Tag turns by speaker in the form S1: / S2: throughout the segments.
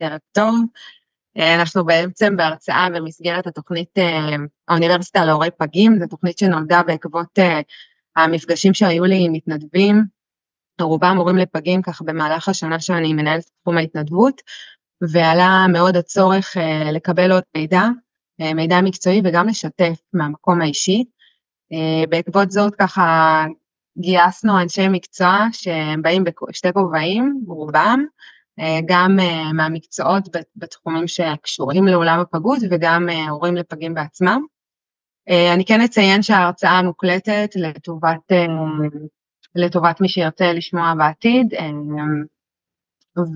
S1: ערב טוב. אנחנו בעצם בהרצאה במסגרת התוכנית האוניברסיטה להורי פגים, זו תוכנית שנולדה בעקבות המפגשים שהיו לי עם מתנדבים, רובם הורים לפגים ככה במהלך השנה שאני מנהלת תחום ההתנדבות, ועלה מאוד הצורך לקבל עוד מידע, מידע מקצועי וגם לשתף מהמקום האישי. בעקבות זאת ככה גייסנו אנשי מקצוע שהם באים בשתי כובעים, רובם, גם מהמקצועות בתחומים שקשורים לעולם הפגות וגם הורים לפגים בעצמם. אני כן אציין שההרצאה מוקלטת לטובת, לטובת מי שירצה לשמוע בעתיד,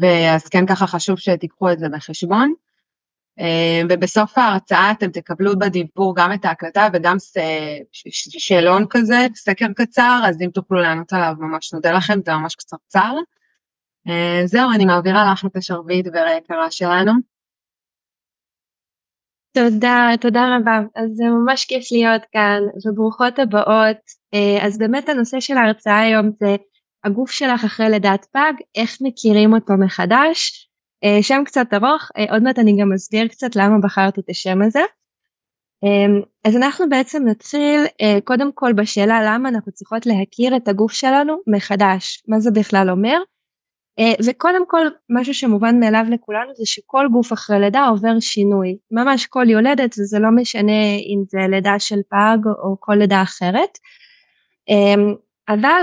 S1: ואז כן ככה חשוב שתיקחו את זה בחשבון. ובסוף ההרצאה אתם תקבלו בדיבור גם את ההקלטה וגם שאלון כזה, סקר קצר, אז אם תוכלו לענות עליו ממש נודה לכם, זה ממש קצרצר. זהו, אני מעבירה לך את השרביט והיקרה שלנו.
S2: תודה, תודה רבה. אז זה ממש כיף להיות כאן, וברוכות הבאות. אז באמת הנושא של ההרצאה היום זה הגוף שלך אחרי לידת פג, איך מכירים אותו מחדש. שם קצת ארוך, עוד מעט אני גם אסביר קצת למה בחרתי את השם הזה. אז אנחנו בעצם נתחיל קודם כל בשאלה למה אנחנו צריכות להכיר את הגוף שלנו מחדש, מה זה בכלל אומר. וקודם כל משהו שמובן מאליו לכולנו זה שכל גוף אחרי לידה עובר שינוי, ממש כל יולדת וזה לא משנה אם זה לידה של פג או כל לידה אחרת. אבל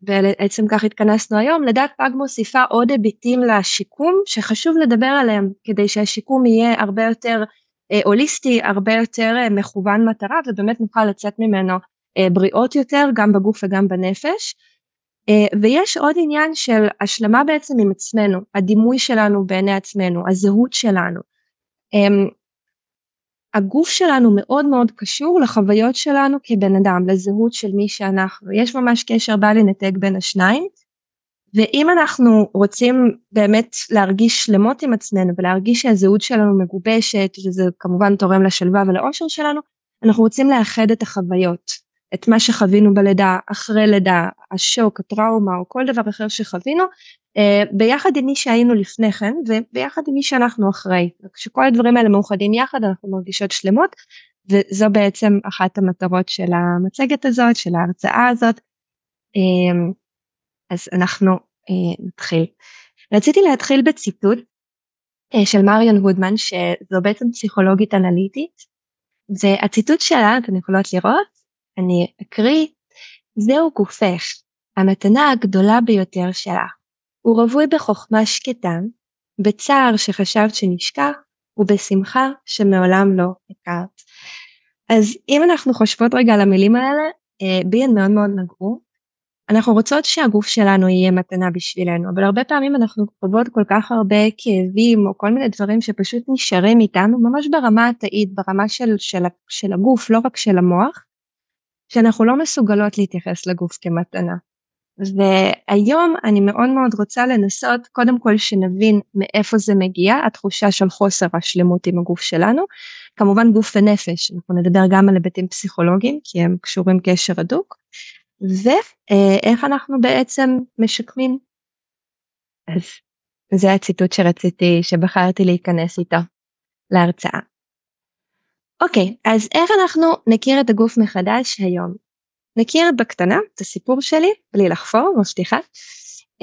S2: בעצם כך התכנסנו היום, לידת פג מוסיפה עוד היבטים לשיקום שחשוב לדבר עליהם כדי שהשיקום יהיה הרבה יותר הוליסטי, הרבה יותר מכוון מטרה ובאמת נוכל לצאת ממנו בריאות יותר גם בגוף וגם בנפש. ויש עוד עניין של השלמה בעצם עם עצמנו, הדימוי שלנו בעיני עצמנו, הזהות שלנו. הגוף שלנו מאוד מאוד קשור לחוויות שלנו כבן אדם, לזהות של מי שאנחנו, יש ממש קשר בל ינתק בין השניים, ואם אנחנו רוצים באמת להרגיש שלמות עם עצמנו ולהרגיש שהזהות שלנו מגובשת, וזה כמובן תורם לשלווה ולאושר שלנו, אנחנו רוצים לאחד את החוויות. את מה שחווינו בלידה, אחרי לידה, השוק, הטראומה או כל דבר אחר שחווינו, ביחד עם מי שהיינו לפני כן וביחד עם מי שאנחנו אחרי. כשכל הדברים האלה מאוחדים יחד אנחנו מרגישות שלמות וזו בעצם אחת המטרות של המצגת הזאת, של ההרצאה הזאת. אז אנחנו נתחיל. רציתי להתחיל בציטוט של מריון הודמן שזו בעצם פסיכולוגית אנליטית. והציטוט שלה אתן יכולות לראות אני אקריא, זהו גופך, המתנה הגדולה ביותר שלך. הוא רווי בחוכמה שקטה, בצער שחשבת שנשכח, ובשמחה שמעולם לא הכרת. אז אם אנחנו חושבות רגע על המילים האלה, בי הן מאוד מאוד נגעו. אנחנו רוצות שהגוף שלנו יהיה מתנה בשבילנו, אבל הרבה פעמים אנחנו חוות כל כך הרבה כאבים או כל מיני דברים שפשוט נשארים איתנו ממש ברמה התאית, ברמה של, של, של הגוף, לא רק של המוח. שאנחנו לא מסוגלות להתייחס לגוף כמתנה. והיום אני מאוד מאוד רוצה לנסות קודם כל שנבין מאיפה זה מגיע התחושה של חוסר השלמות עם הגוף שלנו כמובן גוף ונפש אנחנו נדבר גם על היבטים פסיכולוגיים כי הם קשורים קשר הדוק ואיך אנחנו בעצם משקמים. אז זה הציטוט שרציתי שבחרתי להיכנס איתו להרצאה. אוקיי, אז איך אנחנו נכיר את הגוף מחדש היום? נכיר בקטנה את הסיפור שלי, בלי לחפור, מבטיחה.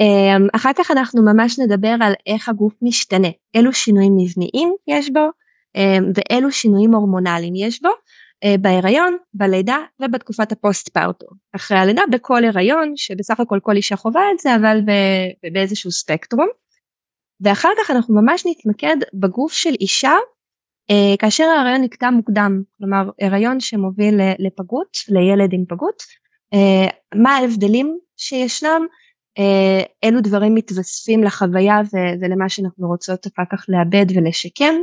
S2: אמ, אחר כך אנחנו ממש נדבר על איך הגוף משתנה, אילו שינויים מבניים יש בו, אמ, ואילו שינויים הורמונליים יש בו, אה, בהיריון, בלידה ובתקופת הפוסט פארטו. אחרי הלידה בכל הריון, שבסך הכל כל אישה חווה את זה, אבל באיזשהו ספקטרום. ואחר כך אנחנו ממש נתמקד בגוף של אישה כאשר ההריון נקטע מוקדם, כלומר הריון שמוביל לפגות, לילד עם פגות, uh, מה ההבדלים שישנם, uh, אילו דברים מתווספים לחוויה ולמה שאנחנו רוצות אחר כך לאבד ולשקם.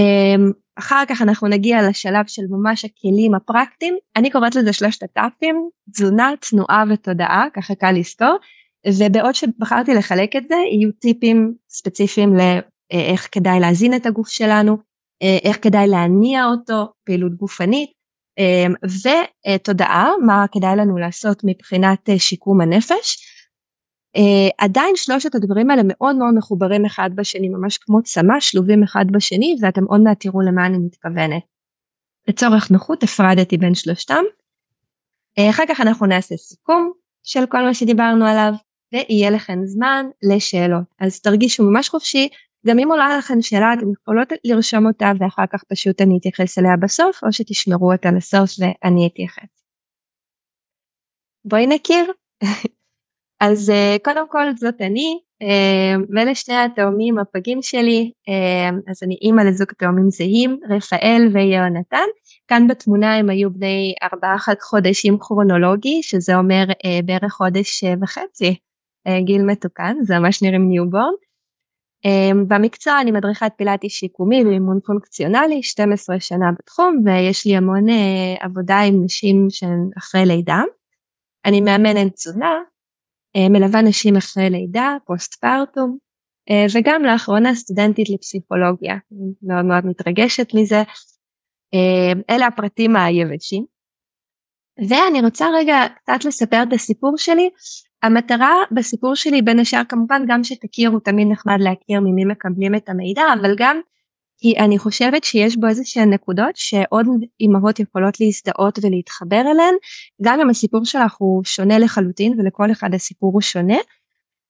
S2: Um, אחר כך אנחנו נגיע לשלב של ממש הכלים הפרקטיים, אני קוראת לזה שלושת הטאפים, תזונה, תנועה ותודעה, ככה קל לזכור, ובעוד שבחרתי לחלק את זה, יהיו טיפים ספציפיים אה, איך כדאי להזין את הגוף שלנו, אה, איך כדאי להניע אותו, פעילות גופנית, אה, ותודעה, מה כדאי לנו לעשות מבחינת שיקום הנפש. עדיין שלושת הדברים האלה מאוד מאוד מחוברים אחד בשני, ממש כמו צמא, שלובים אחד בשני, ואתם עוד מעט תראו למה אני מתכוונת. לצורך נוחות הפרדתי בין שלושתם. אחר כך אנחנו נעשה סיכום של כל מה שדיברנו עליו, ויהיה לכם זמן לשאלות. אז תרגישו ממש חופשי, גם אם עולה לכם שאלה אתם יכולות לרשום אותה ואחר כך פשוט אני אתייחס אליה בסוף, או שתשמרו אותה לסוף ואני אתייחס. בואי נכיר. אז uh, קודם כל זאת אני, uh, ואלה שני התאומים הפגים שלי, uh, אז אני אימא לזוג תאומים זהים, רפאל ויהונתן, כאן בתמונה הם היו בני ארבעה חודשים כרונולוגי, שזה אומר בערך חודש וחצי גיל מתוקן, זה ממש נראים newborn. Um, במקצוע אני מדריכת פילאטי שיקומי ואימון פונקציונלי, 12 שנה בתחום, ויש לי המון uh, עבודה עם נשים שהן אחרי לידה. אני מאמנת תזונה, אה, מלווה נשים אחרי לידה, post partum, אה, וגם לאחרונה סטודנטית לפסיכולוגיה, מאוד מאוד מתרגשת מזה. אה, אלה הפרטים היבשים. ואני רוצה רגע קצת לספר את הסיפור שלי. המטרה בסיפור שלי בין השאר כמובן גם שתכירו, תמיד נחמד להכיר ממי מקבלים את המידע, אבל גם כי אני חושבת שיש בו איזה שהן נקודות שעוד אימהות יכולות להזדהות ולהתחבר אליהן, גם אם הסיפור שלך הוא שונה לחלוטין ולכל אחד הסיפור הוא שונה.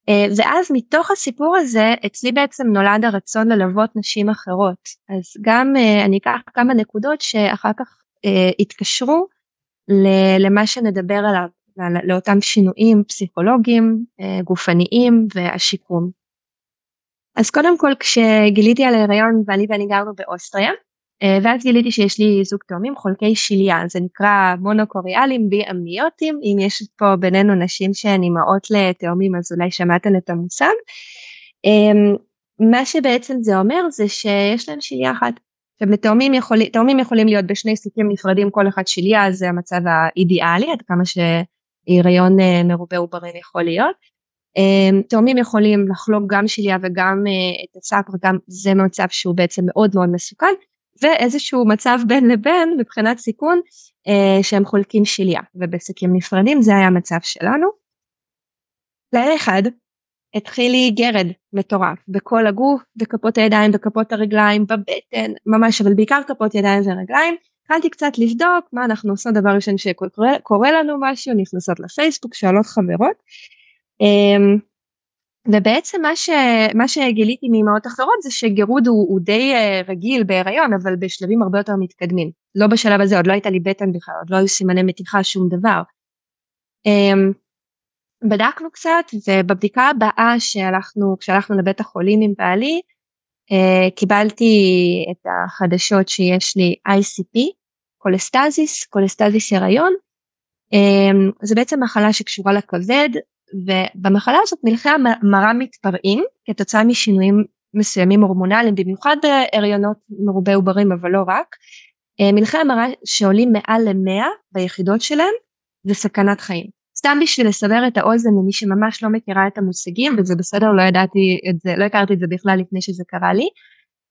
S2: אה, ואז מתוך הסיפור הזה אצלי בעצם נולד הרצון ללוות נשים אחרות. אז גם אה, אני אקח כמה נקודות שאחר כך אה, יתקשרו למה שנדבר עליו, לאותם שינויים פסיכולוגיים, גופניים והשיקום. אז קודם כל כשגיליתי על ההיריון ואני ואני גרנו באוסטריה אה, ואז גיליתי שיש לי זוג תאומים חולקי שליה זה נקרא מונוקוריאלים בי אמיוטים אם יש פה בינינו נשים שהן אימהות לתאומים אז אולי שמעתן את המושג. אמ, מה שבעצם זה אומר זה שיש להם שליה אחת. עכשיו תאומים יכולים, תאומים יכולים להיות בשני סוגים נפרדים כל אחד שליה זה המצב האידיאלי עד כמה שהיריון אה, מרובה עוברים יכול להיות. אמ, תאומים יכולים לחלוק גם שליה וגם אה, את הסאפר, גם זה מצב שהוא בעצם מאוד מאוד מסוכן, ואיזשהו מצב בין לבין מבחינת סיכון אה, שהם חולקים שליה, ובשקים נפרדים זה היה המצב שלנו. לילה אחד התחיל לי גרד מטורף בכל הגוף, בכפות הידיים, בכפות הרגליים, בבטן, ממש, אבל בעיקר כפות ידיים ורגליים. התחלתי קצת לבדוק מה אנחנו עושים דבר ראשון שקורה לנו משהו, נכנסות לפייסבוק, שואלות חברות. אמ, ובעצם מה, ש, מה שגיליתי מאמהות אחרות זה שגירוד הוא, הוא די uh, רגיל בהיריון אבל בשלבים הרבה יותר מתקדמים. לא בשלב הזה, עוד לא הייתה לי בטן בכלל, עוד לא היו סימני מתיחה, שום דבר. Um, בדקנו קצת ובבדיקה הבאה שהלכנו, כשהלכנו לבית החולים עם בעלי, uh, קיבלתי את החדשות שיש לי ICP, קולסטזיס, קולסטזיס הריון. Um, זה בעצם מחלה שקשורה לכבד ובמחלה הזאת מלחי המרה מתפרעים כתוצאה משינויים מסוימים הורמונליים במיוחד בהריונות מרובי עוברים אבל לא רק. אה, מלכי המרה שעולים מעל למאה ביחידות שלהם זה סכנת חיים. סתם בשביל לסבר את האוזן למי שממש לא מכירה את המושגים וזה בסדר לא ידעתי את זה לא הכרתי את זה בכלל לפני שזה קרה לי.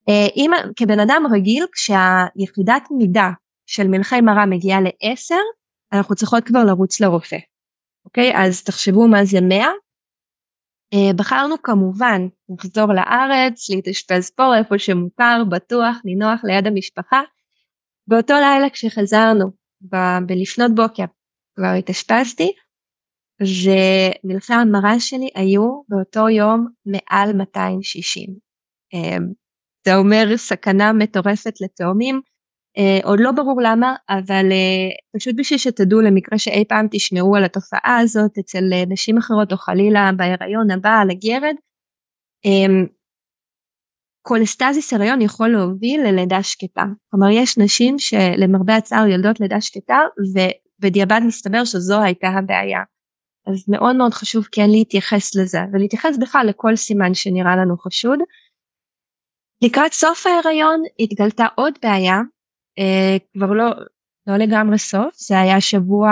S2: אה, אם כבן אדם רגיל כשהיחידת מידה של מלכי מרה מגיעה לעשר אנחנו צריכות כבר לרוץ לרופא. אוקיי? אז תחשבו מה זה 100. אה, בחרנו כמובן לחזור לארץ, להתאשפז פה איפה שמוכר, בטוח, נינוח ליד המשפחה. באותו לילה כשחזרנו, ב- בלפנות בוקר, כבר התאשפזתי, ומלכי המרה שלי היו באותו יום מעל 260. אה, זה אומר סכנה מטורפת לתאומים. Uh, עוד לא ברור למה, אבל uh, פשוט בשביל שתדעו למקרה שאי פעם תשמעו על התופעה הזאת אצל uh, נשים אחרות או חלילה בהיריון הבא על הגרד, um, קולסטזיס הריון יכול להוביל ללידה שקטה. כלומר יש נשים שלמרבה הצער יולדות לידה שקטה ובדיעבד מסתבר שזו הייתה הבעיה. אז מאוד מאוד חשוב כן להתייחס לזה ולהתייחס בכלל לכל סימן שנראה לנו חשוד. לקראת סוף ההיריון התגלתה עוד בעיה אה, כבר לא, לא לגמרי סוף, זה היה שבוע,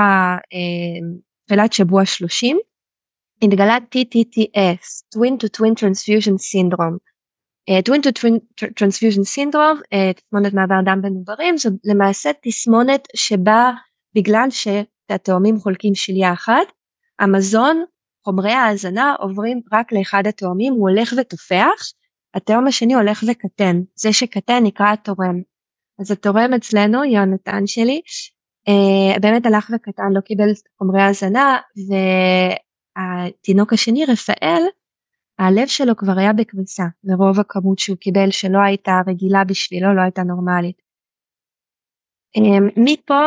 S2: אה, תחילת שבוע 30, התגלה TTTS, Twin to Twin Transfusion Syndrome. Uh, Twin to Twin Transfusion Syndrome, uh, תסמונת מעבר דם בין עוברים, זו למעשה תסמונת שבה בגלל שהתאומים חולקים שליה אחת, המזון חומרי ההזנה עוברים רק לאחד התאומים, הוא הולך ותופח, התאום השני הולך וקטן, זה שקטן נקרא התורם. אז התורם אצלנו, יונתן שלי, אה, באמת הלך וקטן, לא קיבל חומרי הזנה, והתינוק השני, רפאל, הלב שלו כבר היה בקריסה, מרוב הכמות שהוא קיבל שלא הייתה רגילה בשבילו, לא הייתה נורמלית. אה, מפה,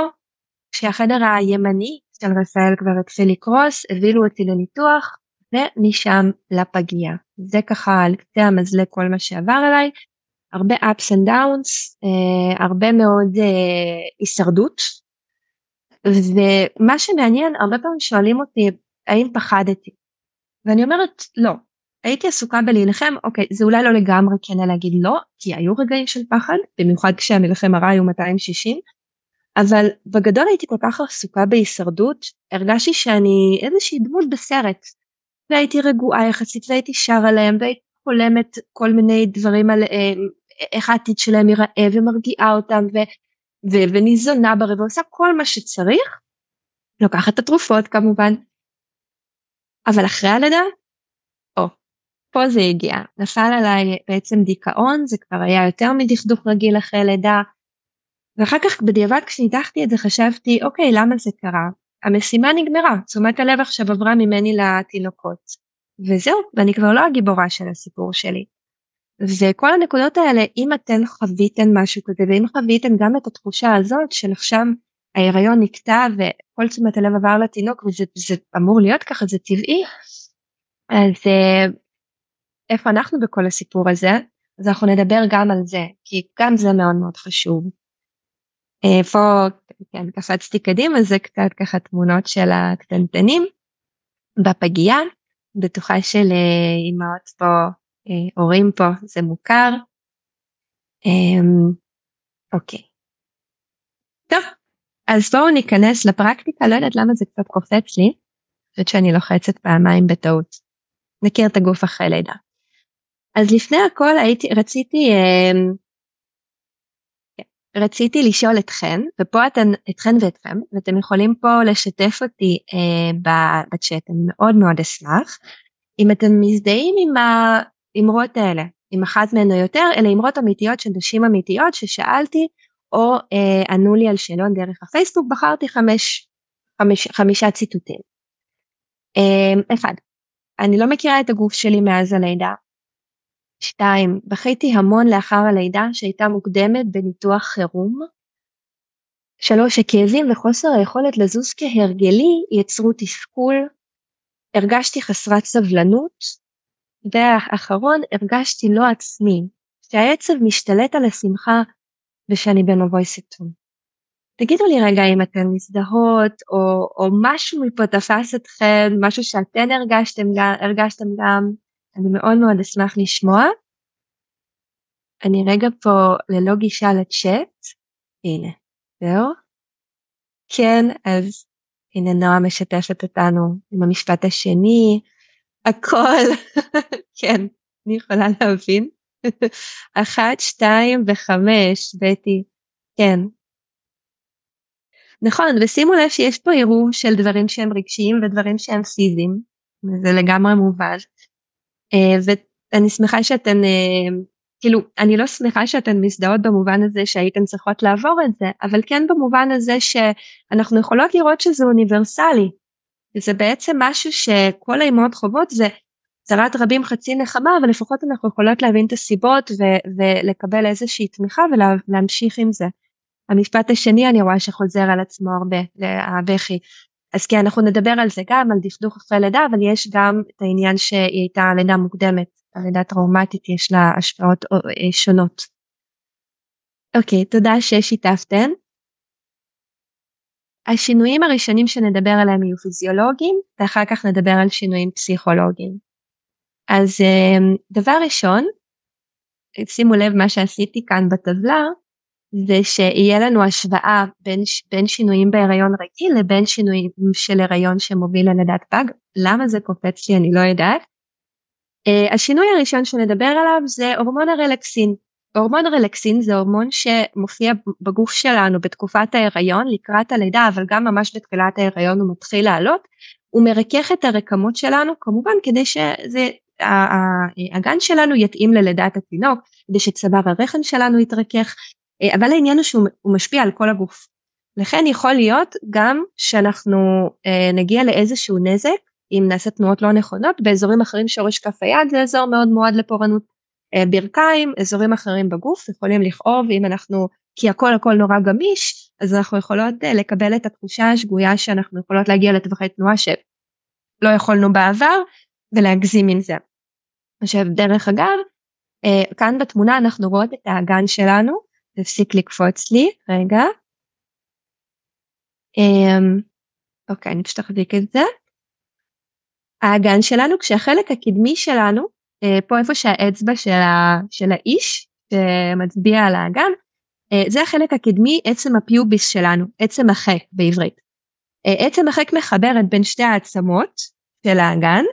S2: כשהחדר הימני של רפאל כבר התחיל לקרוס, הבילו אותי לניתוח, ומשם לפגייה. זה ככה על קצה המזלג כל מה שעבר אליי, הרבה ups and downs, אה, הרבה מאוד אה, הישרדות, ומה שמעניין, הרבה פעמים שואלים אותי האם פחדתי, ואני אומרת לא, הייתי עסוקה בלהילחם, אוקיי, זה אולי לא לגמרי כן להגיד לא, כי היו רגעים של פחד, במיוחד כשהמלחם הרע היו 260, אבל בגדול הייתי כל כך עסוקה בהישרדות, הרגשתי שאני איזושהי דמות בסרט, והייתי רגועה יחסית והייתי שר עליהם והייתי חולמת כל מיני דברים על אה, איך העתיד שלהם ייראה ומרגיעה אותם ו, ו, וניזונה ברבע ועושה כל מה שצריך, לוקחת את התרופות כמובן, אבל אחרי הלידה, או, פה זה הגיע, נפל עליי בעצם דיכאון, זה כבר היה יותר מדכדוך רגיל אחרי לידה, ואחר כך בדיעבד כשניתחתי את זה חשבתי, אוקיי, למה זה קרה? המשימה נגמרה, תשומת הלב עכשיו עברה ממני לתינוקות. וזהו, ואני כבר לא הגיבורה של הסיפור שלי. וכל הנקודות האלה, אם אתן חוויתן משהו כזה, ואם חוויתן גם את התחושה הזאת של עכשיו ההיריון נקטע וכל תשומת הלב עבר לתינוק וזה אמור להיות ככה, זה טבעי, אז אה, איפה אנחנו בכל הסיפור הזה? אז אנחנו נדבר גם על זה, כי גם זה מאוד מאוד חשוב. אה, פה כן, קפצתי קדימה, זה קצת ככה תמונות של הקטנטנים בפגייה, בטוחה של אימהות פה, אה, הורים פה, זה מוכר. אמ, אוקיי. טוב, אז בואו ניכנס לפרקטיקה, לא יודעת למה זה קצת קופץ לי, אני חושבת שאני לוחצת פעמיים בטעות. נכיר את הגוף אחרי לידה. אז לפני הכל הייתי, רציתי אה, רציתי לשאול אתכן, ופה אתן, אתכן ואתכם, ואתם יכולים פה לשתף אותי אה, בצ'אט, אני מאוד מאוד אשמח. אם אתם מזדהים עם האמרות האלה, עם אחת מהן או יותר, אלה אמרות אמיתיות של נשים אמיתיות ששאלתי, או אה, ענו לי על שאלון דרך הפייסבוק, בחרתי חמש, חמש, חמישה ציטוטים. אה, אחד, אני לא מכירה את הגוף שלי מאז הלידה, 2. בכיתי המון לאחר הלידה שהייתה מוקדמת בניתוח חירום. 3. הכאבים וחוסר היכולת לזוז כהרגלי יצרו תסכול. הרגשתי חסרת סבלנות. והאחרון, הרגשתי לא עצמי, שהעצב משתלט על השמחה ושאני במבוי סתום. תגידו לי רגע אם אתן מזדהות או, או משהו מפה תפס אתכם, משהו שאתן הרגשתם, הרגשתם גם. אני מאוד מאוד אשמח לשמוע. אני רגע פה ללא גישה לצ'אט. הנה, זהו. כן, אז הנה נועה משתפת אותנו עם המשפט השני, הכל, כן, אני יכולה להבין. אחת, שתיים וחמש, בטי, כן. נכון, ושימו לב שיש פה עירוב של דברים שהם רגשיים ודברים שהם פיזיים, וזה לגמרי מובן. אה, ואני שמחה שאתן, אה, כאילו, אני לא שמחה שאתן מזדהות במובן הזה שהייתן צריכות לעבור את זה, אבל כן במובן הזה שאנחנו יכולות לראות שזה אוניברסלי. וזה בעצם משהו שכל האימהות חוות זה צרת רבים חצי נחמה, אבל לפחות אנחנו יכולות להבין את הסיבות ו- ולקבל איזושהי תמיכה ולהמשיך עם זה. המשפט השני אני רואה שחוזר על עצמו הרבה, הבכי. אז כן, אנחנו נדבר על זה גם, על דכדוך אחרי לידה, אבל יש גם את העניין שהיא הייתה לידה מוקדמת, הלידה טראומטית יש לה השפעות אה, שונות. אוקיי, תודה ששיתפתן. השינויים הראשונים שנדבר עליהם יהיו פיזיולוגיים, ואחר כך נדבר על שינויים פסיכולוגיים. אז אה, דבר ראשון, שימו לב מה שעשיתי כאן בטבלה, זה שיהיה לנו השוואה בין, בין שינויים בהיריון רגיל לבין שינויים של הריון שמוביל ללידת פג. למה זה קופץ לי אני לא יודעת. Uh, השינוי הראשון שנדבר עליו זה הורמון הרלקסין. הורמון הרלקסין זה הורמון שמופיע בגוף שלנו בתקופת ההיריון לקראת הלידה אבל גם ממש בתחילת ההיריון הוא מתחיל לעלות. הוא מרכך את הרקמות שלנו, כמובן כדי שהגן שלנו יתאים ללידת התינוק, כדי שצוואר הרחם שלנו יתרכך, אבל העניין הוא שהוא משפיע על כל הגוף. לכן יכול להיות גם שאנחנו אה, נגיע לאיזשהו נזק אם נעשה תנועות לא נכונות באזורים אחרים שורש כף היד זה אזור מאוד מועד לפורענות אה, ברכיים אזורים אחרים בגוף יכולים לכאוב אם אנחנו כי הכל הכל נורא גמיש אז אנחנו יכולות אה, לקבל את התחושה השגויה שאנחנו יכולות להגיע לטווחי תנועה שלא יכולנו בעבר ולהגזים עם זה. עכשיו דרך אגב אה, כאן בתמונה אנחנו רואות את האגן שלנו תפסיק לקפוץ לי רגע. אמ, אוקיי אני פשוט אחזיק את זה. האגן שלנו כשהחלק הקדמי שלנו אה, פה איפה שהאצבע של, ה, של האיש שמצביע על האגן אה, זה החלק הקדמי עצם הפיוביס שלנו עצם החק בעברית. אה, עצם החיק מחברת בין שתי העצמות של האגן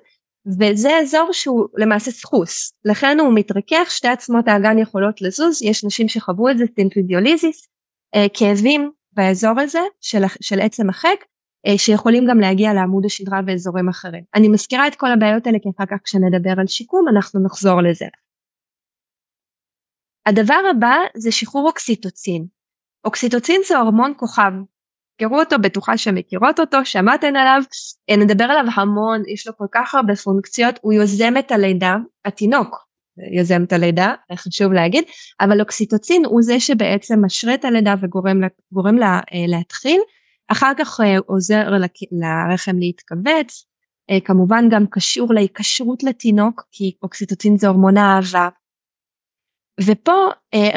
S2: וזה אזור שהוא למעשה סחוס לכן הוא מתרכך שתי עצמות האגן יכולות לזוז יש נשים שחוו את זה symphysiolysis כאבים באזור הזה של, של עצם החיק אה, שיכולים גם להגיע לעמוד השדרה באזורים אחרים. אני מזכירה את כל הבעיות האלה כי אחר כך כשנדבר על שיקום אנחנו נחזור לזה. הדבר הבא זה שחרור אוקסיטוצין. אוקסיטוצין זה הורמון כוכב. תראו אותו, בטוחה שמכירות אותו, שמעתן עליו, אה, נדבר עליו המון, יש לו כל כך הרבה פונקציות, הוא יוזם את הלידה, התינוק יוזם את הלידה, חשוב להגיד, אבל אוקסיטוצין הוא זה שבעצם משרה את הלידה וגורם לה, אה, להתחיל, אחר כך אה, עוזר לרחם להתכווץ, כמובן גם קשור להיקשרות לתינוק כי אוקסיטוצין זה הורמון האהבה. ופה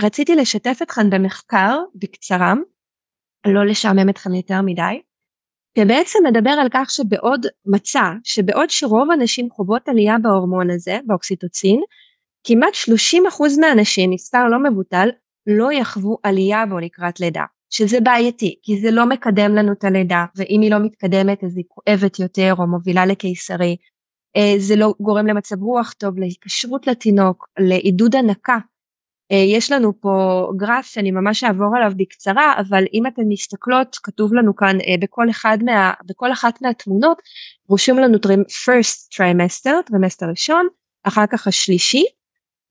S2: רציתי לשתף אתכם במחקר בקצרה, לא לשעמם אתכם יותר מדי, שבעצם מדבר על כך שבעוד מצא שבעוד שרוב הנשים חוות עלייה בהורמון הזה, באוקסיטוצין, כמעט 30% מהנשים, מספר לא מבוטל, לא יחוו עלייה בו לקראת לידה. שזה בעייתי כי זה לא מקדם לנו את הלידה ואם היא לא מתקדמת אז היא כואבת יותר או מובילה לקיסרי אה, זה לא גורם למצב רוח טוב להיקשרות לתינוק לעידוד הנקה יש לנו פה גרף שאני ממש אעבור עליו בקצרה אבל אם אתן מסתכלות כתוב לנו כאן אה, בכל אחד מה בכל אחת מהתמונות רושם לנו first trimester טרימסטר ראשון אחר כך השלישי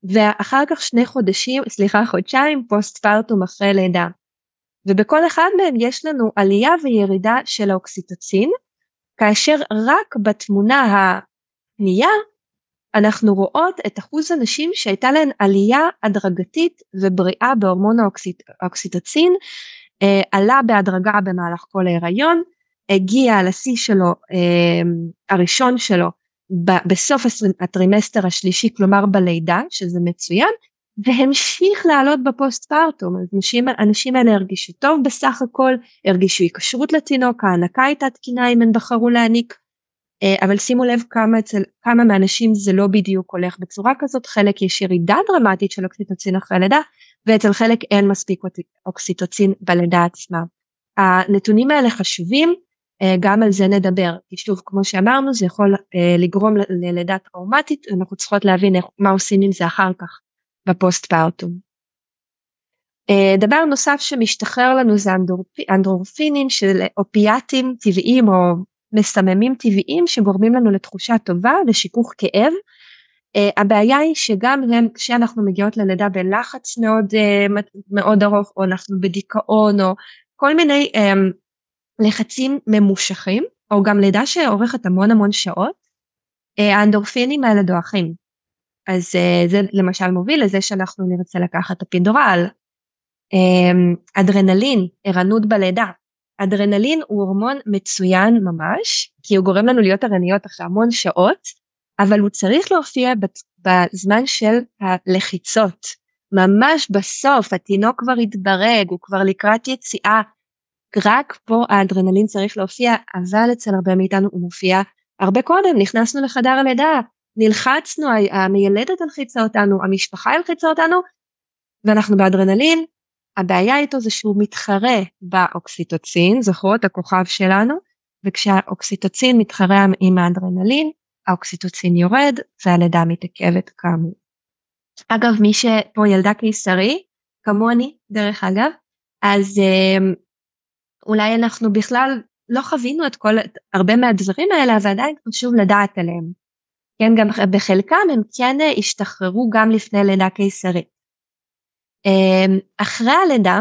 S2: ואחר כך שני חודשים סליחה חודשיים postpartum אחרי לידה. ובכל אחד מהם יש לנו עלייה וירידה של האוקסיטוצין, כאשר רק בתמונה השנייה אנחנו רואות את אחוז הנשים שהייתה להן עלייה הדרגתית ובריאה בהורמון האוקסיט, האוקסיטוצין, אה, עלה בהדרגה במהלך כל ההיריון, הגיע לשיא שלו, אה, הראשון שלו, ב- בסוף הטרימסטר השלישי, כלומר בלידה, שזה מצוין, והמשיך לעלות ב postpartum אז הנשים, הנשים האלה הרגישו טוב בסך הכל הרגישו היקשרות לתינוק ההנקה הייתה תקינה אם הם בחרו להעניק אבל שימו לב כמה אצל כמה מהאנשים זה לא בדיוק הולך בצורה כזאת חלק יש ירידה דרמטית של אוקסיטוצין אחרי לידה ואצל חלק אין מספיק אוקסיטוצין בלידה עצמה. הנתונים האלה חשובים אה, גם על זה נדבר כי שוב כמו שאמרנו זה יכול אה, לגרום ללידה טראומטית אנחנו צריכות להבין מה עושים עם זה אחר כך. בפוסט. אה, דבר נוסף שמשתחרר לנו זה אנדורפינים של אופיאטים טבעיים או מסממים טבעיים שגורמים לנו לתחושה טובה ושיכוך כאב. Uh, הבעיה היא שגם הם כשאנחנו מגיעות ללידה בלחץ מאוד uh, מאוד ארוך או אנחנו בדיכאון או כל מיני um, לחצים ממושכים או גם לידה שאורכת המון המון שעות uh, האנדורפינים האלה דועכים אז uh, זה למשל מוביל לזה שאנחנו נרצה לקחת אפידורל. Um, אדרנלין, ערנות בלידה. אדרנלין הוא הורמון מצוין ממש, כי הוא גורם לנו להיות ערניות אחרי המון שעות, אבל הוא צריך להופיע בזמן של הלחיצות. ממש בסוף התינוק כבר התברג, הוא כבר לקראת יציאה. רק פה האדרנלין צריך להופיע, אבל אצל הרבה מאיתנו הוא מופיע הרבה קודם, נכנסנו לחדר הלידה, נלחצנו, המיילדת הלחיצה אותנו, המשפחה הלחיצה אותנו, ואנחנו באדרנלין, הבעיה איתו זה שהוא מתחרה באוקסיטוצין, זוכרות הכוכב שלנו, וכשהאוקסיטוצין מתחרה עם האדרנלין, האוקסיטוצין יורד והלידה מתעכבת כאמור. אגב, מי שפה ילדה קיסרי, כמוני דרך אגב, אז אה, אולי אנחנו בכלל לא חווינו את כל, הרבה מהדברים האלה, אבל עדיין חשוב לדעת עליהם. כן, גם בחלקם הם כן השתחררו גם לפני לידה קיסרית. אמ, אחרי הלידה,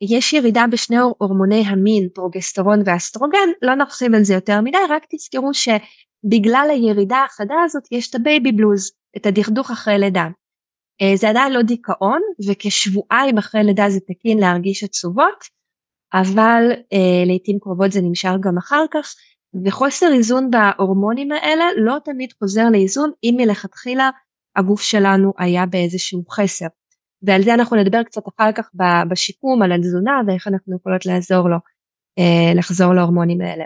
S2: יש ירידה בשני הורמוני המין, פרוגסטרון ואסטרוגן, לא נרחיב על זה יותר מדי, רק תזכרו שבגלל הירידה החדה הזאת יש את ה baby blues, את הדכדוך אחרי לידה. אה, זה עדיין לא דיכאון, וכשבועיים אחרי לידה זה תקין להרגיש עצובות, אבל אה, לעיתים קרובות זה נמשך גם אחר כך, וחוסר איזון בהורמונים האלה לא תמיד חוזר לאיזון אם מלכתחילה הגוף שלנו היה באיזשהו חסר. ועל זה אנחנו נדבר קצת אחר כך בשיקום, על התזונה ואיך אנחנו יכולות לעזור לו אה, לחזור להורמונים האלה.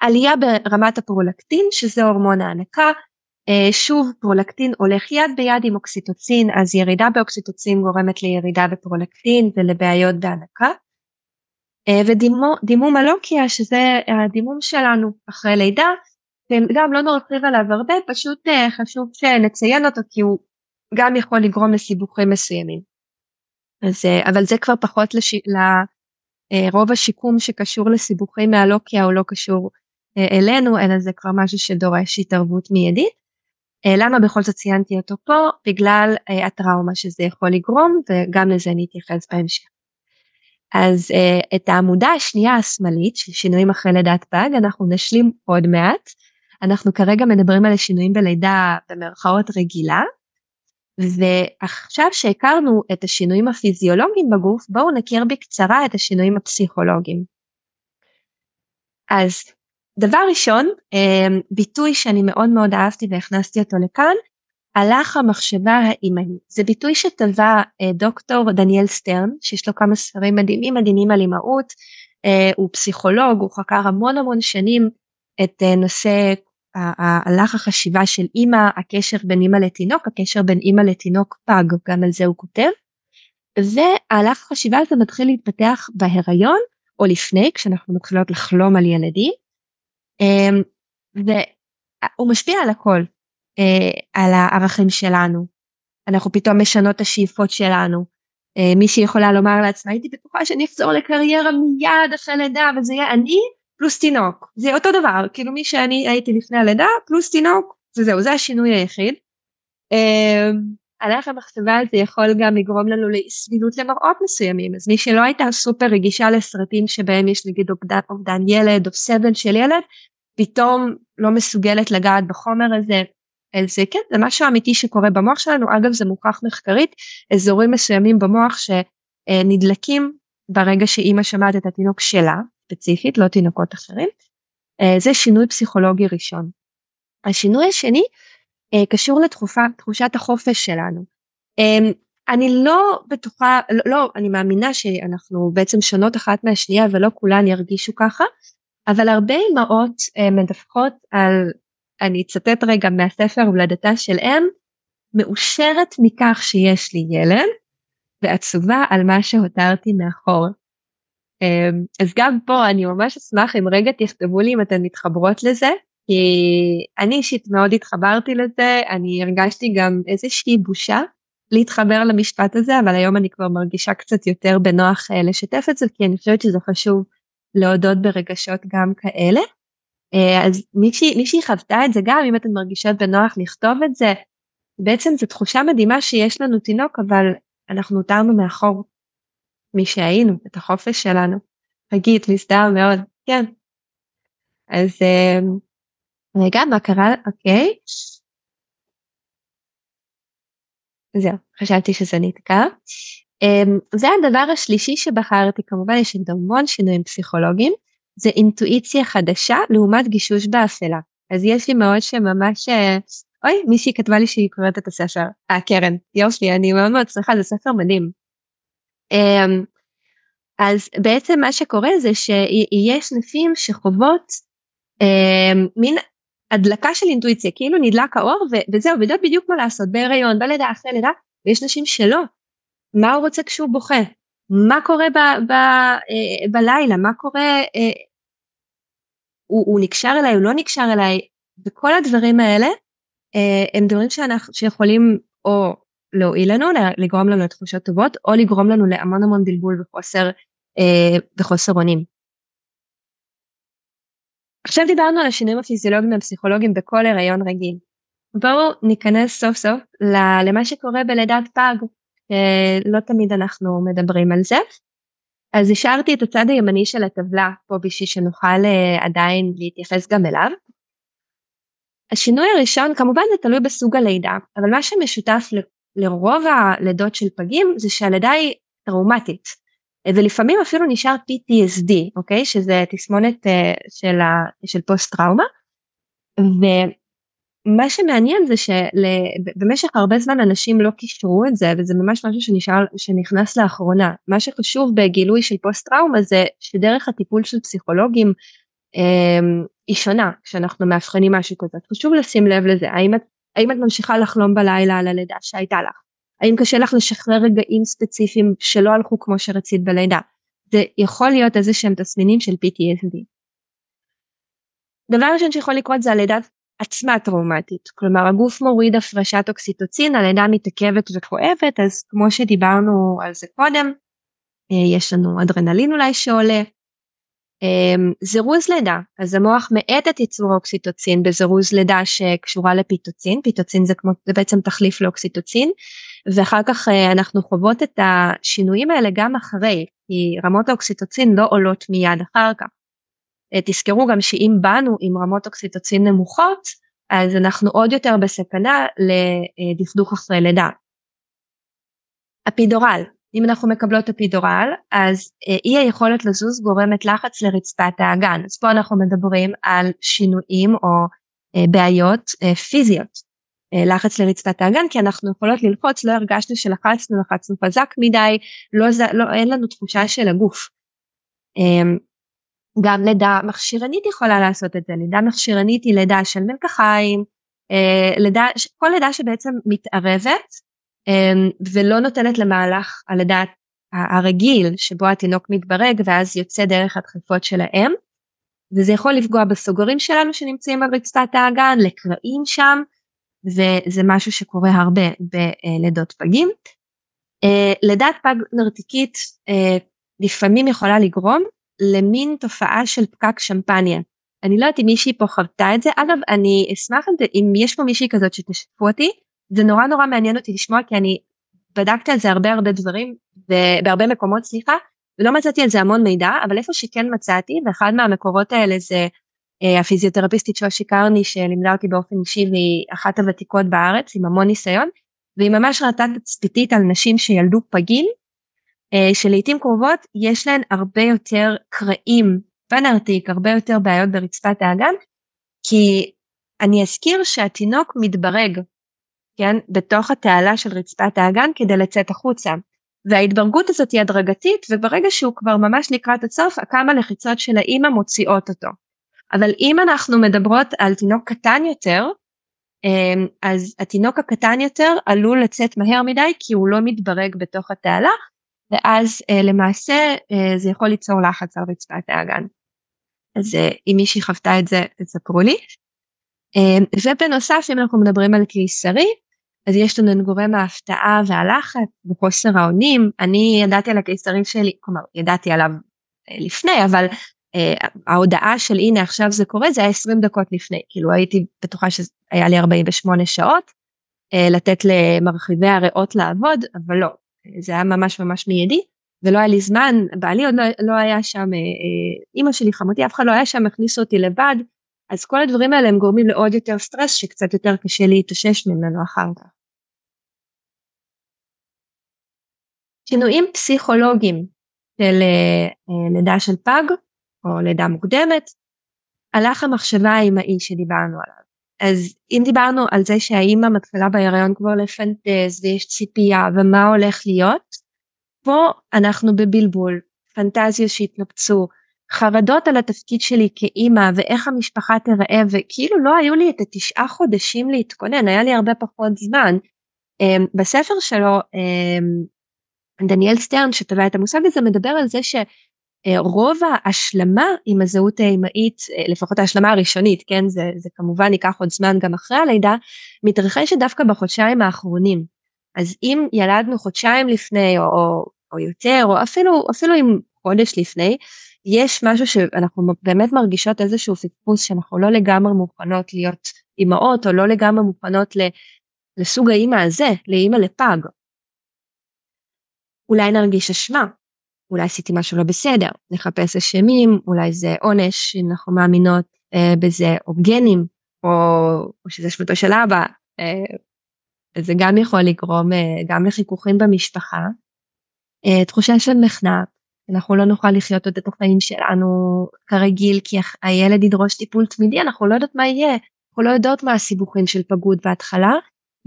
S2: עלייה ברמת הפרולקטין שזה הורמון ההנקה, אה, שוב פרולקטין הולך יד ביד עם אוקסיטוצין אז ירידה באוקסיטוצין גורמת לירידה בפרולקטין ולבעיות בהנקה. אה, ודימום הלוקיה שזה הדימום שלנו אחרי לידה גם לא נרחיב עליו הרבה פשוט חשוב שנציין אותו כי הוא גם יכול לגרום לסיבוכים מסוימים. אז, אה, אבל זה כבר פחות לש... לרוב אה, השיקום שקשור לסיבוכים מהלוקיה הוא לא קשור אה, אלינו, אלא זה כבר משהו שדורש התערבות מיידית. למה בכל זאת ציינתי אותו פה? בגלל הטראומה שזה יכול לגרום, וגם לזה אני אתייחס בהמשך. אז את העמודה השנייה השמאלית של שינויים אחרי לידת פג אנחנו נשלים עוד מעט. אנחנו כרגע מדברים על השינויים בלידה במרכאות רגילה, ועכשיו שהכרנו את השינויים הפיזיולוגיים בגוף, בואו נכיר בקצרה את השינויים הפסיכולוגיים. אז דבר ראשון, אמ, ביטוי שאני מאוד מאוד אהבתי והכנסתי אותו לכאן, הלך המחשבה האימהי. זה ביטוי שטבע אה, דוקטור דניאל סטרן, שיש לו כמה ספרים מדהימים מדהימים על אימהות, אה, הוא פסיכולוג, הוא חקר המון המון שנים את אה, נושא הלך החשיבה של אימא, הקשר בין אימא לתינוק, הקשר בין אימא לתינוק פג, גם על זה הוא כותב. והלך החשיבה הזה מתחיל להתפתח בהיריון או לפני, כשאנחנו מתחילות לחלום על ילדים. אמ, והוא משפיע על הכל, אה, על הערכים שלנו. אנחנו פתאום משנות את השאיפות שלנו. אה, מישהי יכולה לומר לעצמה, הייתי בטוחה שאני אחזור לקריירה מיד אחרי לידה, וזה יהיה אני פלוס תינוק. זה אותו דבר כאילו מי שאני הייתי לפני הלידה פלוס תינוק וזהו זה השינוי היחיד. הלך המחשבה הזה יכול גם לגרום לנו לאי סבילות למראות מסוימים. אז מי שלא הייתה סופר רגישה לסרטים שבהם יש נגיד אובדן, אובדן ילד או סבל של ילד פתאום לא מסוגלת לגעת בחומר הזה. זה כן זה משהו אמיתי שקורה במוח שלנו. אגב זה מוכח מחקרית. אזורים מסוימים במוח שנדלקים ברגע שאימא שמעת את התינוק שלה ספציפית, לא תינוקות אחרים. אה, זה שינוי פסיכולוגי ראשון. השינוי השני אה, קשור לתחושת החופש שלנו. אה, אני לא בטוחה, לא, לא, אני מאמינה שאנחנו בעצם שונות אחת מהשנייה ולא כולן ירגישו ככה, אבל הרבה אמהות מדווחות על, אני אצטט רגע מהספר הולדתה של אם, מאושרת מכך שיש לי ילד ועצובה על מה שהותרתי מאחור. אמ, אז גם פה אני ממש אשמח אם רגע תכתבו לי אם אתן מתחברות לזה כי אני אישית מאוד התחברתי לזה אני הרגשתי גם איזושהי בושה להתחבר למשפט הזה אבל היום אני כבר מרגישה קצת יותר בנוח אה, לשתף את זה כי אני חושבת שזה חשוב להודות ברגשות גם כאלה. אה, אז מישהי, מישהי חוותה את זה גם אם אתן מרגישות בנוח לכתוב את זה בעצם זו תחושה מדהימה שיש לנו תינוק אבל אנחנו הותרנו מאחור מי שהיינו, את החופש שלנו. חגית, מסתער מאוד, כן. אז אמ, רגע, מה קרה? אוקיי. זהו, חשבתי שזה נתקע. אמ, זה הדבר השלישי שבחרתי, כמובן יש עוד המון שינויים פסיכולוגיים, זה אינטואיציה חדשה לעומת גישוש באפלה. אז יש לי מאוד שממש, אה, אוי, מישהי כתבה לי שהיא קוראת את הספר. אה, קרן, יופי, אני מאוד מאוד שמחה, זה ספר מדהים. אמ, אז בעצם מה שקורה זה שיש נשים שחוות אמ, מין הדלקה של אינטואיציה כאילו נדלק האור וזהו ויודעות בדיוק מה לעשות בהיריון בלידה אחרי לידה ויש נשים שלא. מה הוא רוצה כשהוא בוכה? מה קורה ב, ב, אה, בלילה? מה קורה אה, הוא, הוא נקשר אליי הוא לא נקשר אליי? וכל הדברים האלה אה, הם דברים שאנחנו שיכולים או להועיל לנו, לגרום לנו לתחושות טובות, או לגרום לנו להמון המון בלבול וחוסר, אה, וחוסר אונים. עכשיו דיברנו על השינויים הפיזיולוגיים הפסיכולוגיים בכל הריון רגיל. בואו ניכנס סוף סוף למה שקורה בלידת פג, לא תמיד אנחנו מדברים על זה. אז השארתי את הצד הימני של הטבלה פה בשביל שנוכל אה, עדיין להתייחס גם אליו. השינוי הראשון כמובן זה תלוי בסוג הלידה, אבל מה שמשותף לרוב הלידות של פגים זה שהלידה היא טראומטית, ולפעמים אפילו נשאר PTSD, אוקיי? שזה תסמונת אה, של, של פוסט טראומה. מה שמעניין זה שבמשך הרבה זמן אנשים לא קישרו את זה וזה ממש משהו שנשאר, שנכנס לאחרונה. מה שחשוב בגילוי של פוסט טראומה זה שדרך הטיפול של פסיכולוגים אה, היא שונה כשאנחנו מאבחנים משהו כזה. חשוב לשים לב לזה, האם את, האם את ממשיכה לחלום בלילה על הלידה שהייתה לך? האם קשה לך לשחרר רגעים ספציפיים שלא הלכו כמו שרצית בלידה? זה יכול להיות איזה שהם תסמינים של PTSD. דבר ראשון שיכול לקרות זה הלידה עצמה טראומטית, כלומר הגוף מוריד הפרשת אוקסיטוצין, הלידה מתעכבת וכואבת, אז כמו שדיברנו על זה קודם, אה, יש לנו אדרנלין אולי שעולה. אמ, זירוז לידה, אז המוח מאט את ייצור האוקסיטוצין בזירוז לידה שקשורה לפיטוצין, פיטוצין זה, כמו, זה בעצם תחליף לאוקסיטוצין, ואחר כך אה, אנחנו חוות את השינויים האלה גם אחרי, כי רמות האוקסיטוצין לא עולות מיד אחר כך. אה, תזכרו גם שאם באנו עם רמות אוקסיטוצין נמוכות, אז אנחנו עוד יותר בסכנה לדכדוך אחרי לידה. אפידורל, אם אנחנו מקבלות אפידורל, אז אה, אי היכולת לזוז גורמת לחץ לרצפת האגן. אז פה אנחנו מדברים על שינויים או אה, בעיות פיזיות. לחץ לרצפת האגן כי אנחנו יכולות ללחוץ לא הרגשנו שלחצנו לחצנו חזק מדי לא, לא אין לנו תחושה של הגוף אמ, גם לידה מכשירנית יכולה לעשות את זה, לידה מכשירנית היא לידה של מלקחיים, אה, לידה, כל לידה שבעצם מתערבת אה, ולא נותנת למהלך הלידה הרגיל שבו התינוק מתברג ואז יוצא דרך הדחיפות של האם וזה יכול לפגוע בסוגרים שלנו שנמצאים על רצפת האגן, לקרעים שם וזה משהו שקורה הרבה בלידות פגים. אה, לידת פג נרתיקית לפעמים יכולה לגרום למין תופעה של פקק שמפניה. אני לא יודעת אם מישהי פה חוותה את זה, אגב אני אשמח אם יש פה מישהי כזאת שתשתפו אותי, זה נורא נורא מעניין אותי לשמוע כי אני בדקתי על זה הרבה הרבה דברים בהרבה מקומות סליחה ולא מצאתי על זה המון מידע אבל איפה שכן מצאתי ואחד מהמקורות האלה זה אה, הפיזיותרפיסטית שושי קרני שלימדה אותי באופן אישי והיא אחת הוותיקות בארץ עם המון ניסיון והיא ממש ראתה תצפיתית על נשים שילדו פגים אה, שלעיתים קרובות יש להן הרבה יותר קרעים בנרתיק, הרבה יותר בעיות ברצפת האגן, כי אני אזכיר שהתינוק מתברג, כן, בתוך התעלה של רצפת האגן כדי לצאת החוצה. וההתברגות הזאת היא הדרגתית וברגע שהוא כבר ממש לקראת הסוף הכמה לחיצות של האימא מוציאות אותו. אבל אם אנחנו מדברות על תינוק קטן יותר אה, אז התינוק הקטן יותר עלול לצאת מהר מדי כי הוא לא מתברג בתוך התעלה ואז אה, למעשה אה, זה יכול ליצור לחץ על רצפת האגן. אז אה, אם מישהי חוותה את זה, תספרו לי. ובנוסף, אם אנחנו מדברים על קיסרי, אז יש לנו את גורם ההפתעה והלחץ וחוסר האונים. אני ידעתי על הקיסרים שלי, כלומר, ידעתי עליו לפני, אבל uh, ההודעה של הנה עכשיו זה קורה, זה היה 20 דקות לפני. כאילו הייתי בטוחה שהיה לי 48 שעות uh, לתת למרחיבי הריאות לעבוד, אבל לא, זה היה ממש ממש מיידי ולא היה לי זמן בעלי עוד לא, לא היה שם אה, אה, אימא שלי חמותי אף אחד לא היה שם הכניסו אותי לבד אז כל הדברים האלה הם גורמים לעוד יותר סטרס שקצת יותר קשה להתאושש ממנו אחר כך. שינויים פסיכולוגיים של אה, לידה של פג או לידה מוקדמת הלך המחשבה האמאי שדיברנו עליו אז אם דיברנו על זה שהאימא מתחילה בהיריון כבר לפנטז ויש ציפייה ומה הולך להיות, פה אנחנו בבלבול, פנטזיה שהתנפצו, חרדות על התפקיד שלי כאימא ואיך המשפחה תראה וכאילו לא היו לי את התשעה חודשים להתכונן, היה לי הרבה פחות זמן. אמ, בספר שלו אמ, דניאל סטרן שטבע את המושג הזה מדבר על זה ש... אה, רוב ההשלמה עם הזהות האימהית, אה, לפחות ההשלמה הראשונית, כן, זה, זה כמובן ייקח עוד זמן גם אחרי הלידה, מתרחשת דווקא בחודשיים האחרונים. אז אם ילדנו חודשיים לפני או, או, או יותר, או אפילו, אפילו אם חודש לפני, יש משהו שאנחנו באמת מרגישות איזשהו פספוס שאנחנו לא לגמרי מוכנות להיות אימהות או לא לגמרי מוכנות לסוג האימא הזה, לאימא לפג. אולי נרגיש אשמה, אולי עשיתי משהו לא בסדר, נחפש אשמים, אולי זה עונש, אנחנו מאמינות אה, בזה, או גנים, או, או שזה אשמתו של אבא, אה, זה גם יכול לגרום אה, גם לחיכוכים במשפחה. אה, תחושה של מחנק, אנחנו לא נוכל לחיות עוד את החיים שלנו כרגיל כי הילד ידרוש טיפול תמידי, אנחנו לא יודעות מה יהיה, אנחנו לא יודעות מה הסיבוכים של פגות בהתחלה,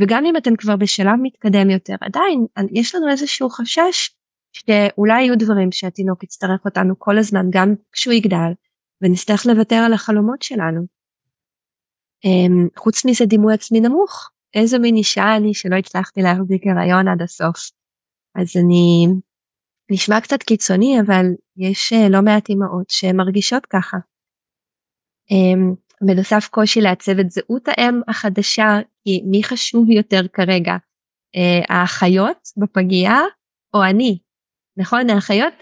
S2: וגם אם אתם כבר בשלב מתקדם יותר, עדיין יש לנו איזשהו חשש שאולי יהיו דברים שהתינוק יצטרך אותנו כל הזמן גם כשהוא יגדל, ונצטרך לוותר על החלומות שלנו. אמ, חוץ מזה דימוי עצמי נמוך, איזו מין אישה אני שלא הצלחתי להחזיק הריון עד הסוף. אז אני נשמע קצת קיצוני אבל יש אה, לא מעט אימהות שמרגישות ככה. אמ, בנוסף קושי לעצב את זהות האם החדשה כי מי חשוב יותר כרגע אה, האחיות בפגייה או אני נכון האחיות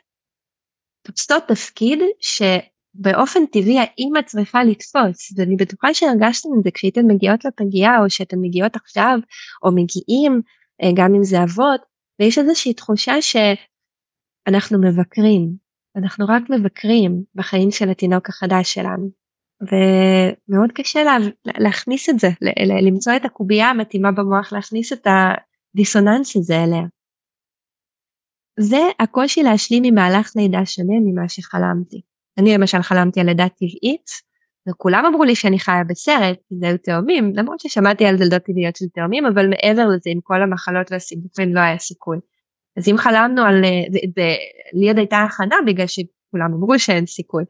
S2: תופסות תפקיד שבאופן טבעי האימא צריכה לתפוס ואני בטוחה שהרגשתם את זה כשהייתן מגיעות לפגייה או שאתן מגיעות עכשיו או מגיעים אה, גם אם זה אבות ויש איזושהי תחושה ש... אנחנו מבקרים, אנחנו רק מבקרים בחיים של התינוק החדש שלנו. ומאוד קשה לה, להכניס את זה, למצוא את הקובייה המתאימה במוח, להכניס את הדיסוננס הזה אליה. זה הקושי להשלים עם מהלך לידה שונה ממה שחלמתי. אני למשל חלמתי על לידה טבעית, וכולם אמרו לי שאני חיה בסרט, כי זה היו תאומים, למרות ששמעתי על לידות טבעיות של תאומים, אבל מעבר לזה עם כל המחלות והסיבוכים לא היה סיכוי. אז אם חלמנו על אה, לי עוד הייתה הכנה בגלל שכולם אמרו שאין סיכוי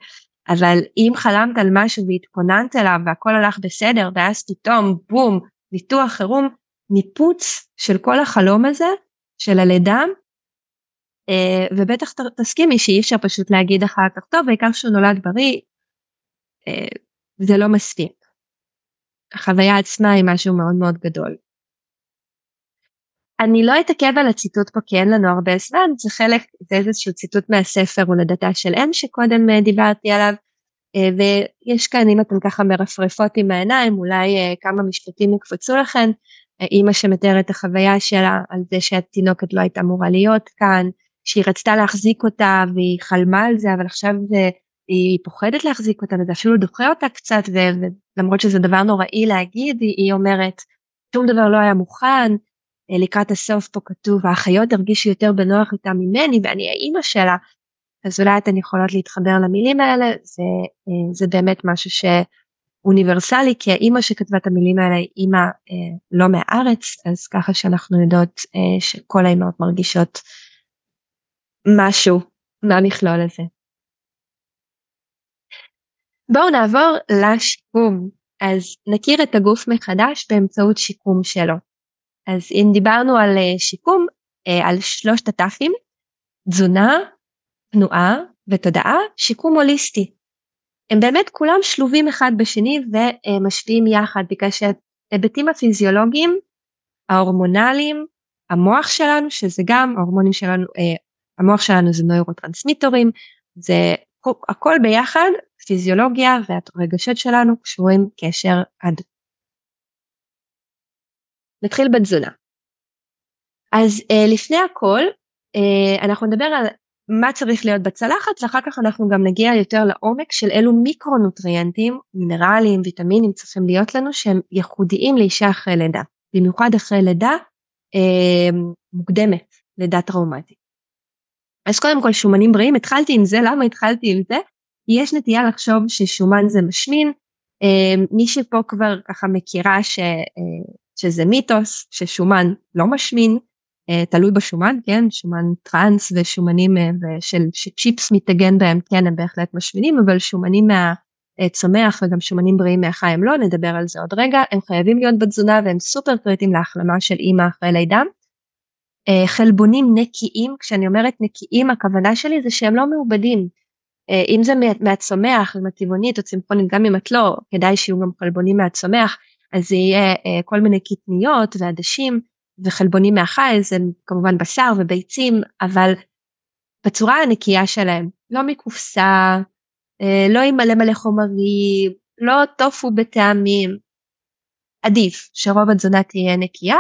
S2: אבל אם חלמת על משהו והתכוננת אליו והכל הלך בסדר ואז פתאום בום ניתוח חירום ניפוץ של כל החלום הזה של הלידה אה, ובטח תסכימי שאי אפשר פשוט להגיד אחר כך טוב העיקר שהוא נולד בריא אה, זה לא מספיק. החוויה עצמה היא משהו מאוד מאוד גדול. אני לא אתעכב על הציטוט פה כי אין לנו הרבה זמן, זה חלק, זה איזשהו ציטוט מהספר הולדתה של אם שקודם אה, דיברתי עליו, אה, ויש כאן אם אתן ככה מרפרפות עם העיניים, אולי אה, כמה משפטים יקפצו לכן, אימא שמתארת את החוויה שלה על זה שהתינוקת לא הייתה אמורה להיות כאן, שהיא רצתה להחזיק אותה והיא חלמה על זה, אבל עכשיו זה, היא פוחדת להחזיק אותה וזה אפילו דוחה אותה קצת, ולמרות שזה דבר נוראי להגיד, היא אומרת, שום דבר לא היה מוכן, לקראת הסוף פה כתוב האחיות הרגישו יותר בנוח איתה ממני ואני האימא שלה אז אולי אתן יכולות להתחבר למילים האלה זה, אה, זה באמת משהו שאוניברסלי כי האימא שכתבה את המילים האלה היא אימא אה, לא מהארץ אז ככה שאנחנו יודעות שכל האימהות מרגישות משהו מהמכלול הזה. בואו נעבור לשיקום אז נכיר את הגוף מחדש באמצעות שיקום שלו. אז אם דיברנו על אה, שיקום, אה, על שלושת הת"פים, תזונה, תנועה ותודעה, שיקום הוליסטי. הם באמת כולם שלובים אחד בשני ומשפיעים יחד בגלל שההיבטים הפיזיולוגיים, ההורמונליים, המוח שלנו שזה גם ההורמונים שלנו, אה, המוח שלנו זה נוירוטרנסמיטורים, זה הכל ביחד, פיזיולוגיה והרגשות שלנו קשורים קשר הדוק. נתחיל בתזונה. אז אה, לפני הכל אה, אנחנו נדבר על מה צריך להיות בצלחת ואחר כך אנחנו גם נגיע יותר לעומק של אילו מיקרונוטריאנטים, מינרלים, ויטמינים צריכים להיות לנו שהם ייחודיים לאישה אחרי לידה, במיוחד אחרי לידה אה, מוקדמת, לידה טראומטית. אז קודם כל שומנים בריאים, התחלתי עם זה, למה התחלתי עם זה? יש נטייה לחשוב ששומן זה משמין, אה, מי שפה כבר ככה מכירה ש... אה, שזה מיתוס ששומן לא משמין, uh, תלוי בשומן, כן, שומן טראנס ושומנים uh, ושל שצ'יפס מתאגן בהם, כן, הם בהחלט משמינים, אבל שומנים מהצומח וגם שומנים בריאים מהחי הם לא, נדבר על זה עוד רגע, הם חייבים להיות בתזונה והם סופר קריטיים להחלמה של אימא אחרי לידה. חלבונים נקיים, כשאני אומרת נקיים הכוונה שלי זה שהם לא מעובדים. אם זה מהצומח, אם את טבעונית או צמחונית, גם אם את לא, כדאי שיהיו גם חלבונים מהצומח. אז זה יהיה אה, כל מיני קטניות ועדשים וחלבונים מהחי, זה כמובן בשר וביצים, אבל בצורה הנקייה שלהם, לא מקופסה, אה, לא עם מלא מלא חומרים, לא טופו בטעמים, עדיף שרוב התזונה תהיה נקייה,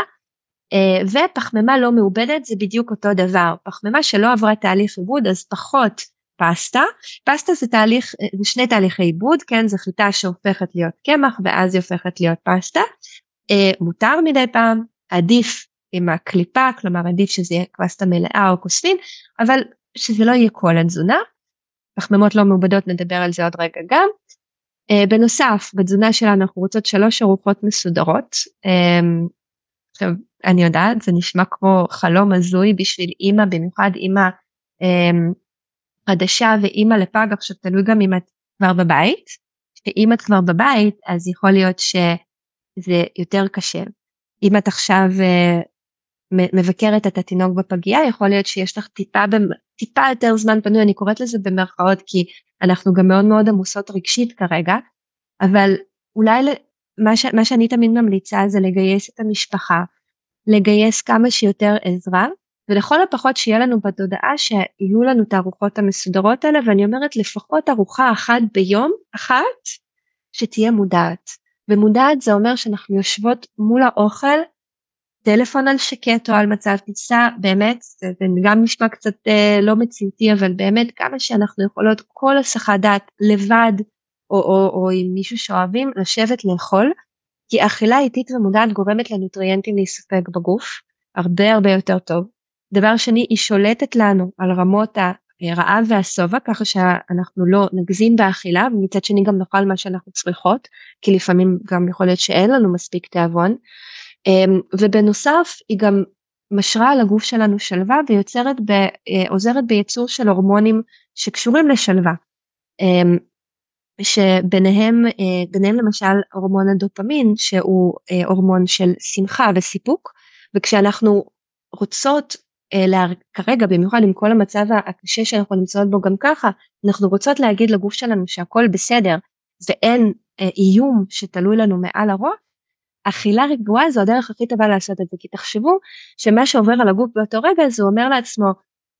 S2: אה, ופחמימה לא מעובדת זה בדיוק אותו דבר, פחמימה שלא עברה תהליך עיבוד אז פחות פסטה, פסטה זה תהליך, זה שני תהליכי עיבוד, כן, זה חיטה שהופכת להיות קמח ואז היא הופכת להיות פסטה, מותר מדי פעם, עדיף עם הקליפה, כלומר עדיף שזה יהיה פסטה מלאה או כוספין, אבל שזה לא יהיה כל התזונה. פחמימות לא מעובדות נדבר על זה עוד רגע גם. Uh, בנוסף בתזונה שלנו אנחנו רוצות שלוש ארוחות מסודרות. Um, עכשיו אני יודעת זה נשמע כמו חלום הזוי בשביל אימא במיוחד אימא um, חדשה ואימא לפג עכשיו תלוי גם אם את כבר בבית. שאם את כבר בבית אז יכול להיות שזה יותר קשה. אם את עכשיו uh, מבקרת את התינוק בפגייה יכול להיות שיש לך טיפה טיפה יותר זמן פנוי אני קוראת לזה במרכאות כי אנחנו גם מאוד מאוד עמוסות רגשית כרגע אבל אולי מה, ש, מה שאני תמיד ממליצה זה לגייס את המשפחה לגייס כמה שיותר עזרה ולכל הפחות שיהיה לנו בתודעה שיהיו לנו את הארוחות המסודרות האלה ואני אומרת לפחות ארוחה אחת ביום אחת שתהיה מודעת ומודעת זה אומר שאנחנו יושבות מול האוכל טלפון על שקט או על מצב טיסה באמת זה, גם נשמע קצת אה, לא מציאותי אבל באמת כמה שאנחנו יכולות כל הסחת דעת לבד או, או, או עם מישהו שאוהבים לשבת לאכול כי אכילה איטית ומודעת גורמת לנוטריאנטים להיספק בגוף הרבה הרבה יותר טוב. דבר שני היא שולטת לנו על רמות הרעב והשובע ככה שאנחנו לא נגזים באכילה ומצד שני גם נאכל מה שאנחנו צריכות כי לפעמים גם יכול להיות שאין לנו מספיק תיאבון. אמ, ובנוסף היא גם משרה על הגוף שלנו שלווה ויוצרת, ב, אה, עוזרת בייצור של הורמונים שקשורים לשלווה. אמ, שביניהם אה, ביניהם למשל הורמון הדופמין שהוא אה, הורמון של שמחה וסיפוק וכשאנחנו רוצות כרגע במיוחד עם כל המצב הקשה שאנחנו נמצאות בו גם ככה אנחנו רוצות להגיד לגוף שלנו שהכל בסדר ואין איום שתלוי לנו מעל הראש אכילה רגועה זו הדרך הכי טובה לעשות את זה כי תחשבו שמה שעובר על הגוף באותו רגע זה אומר לעצמו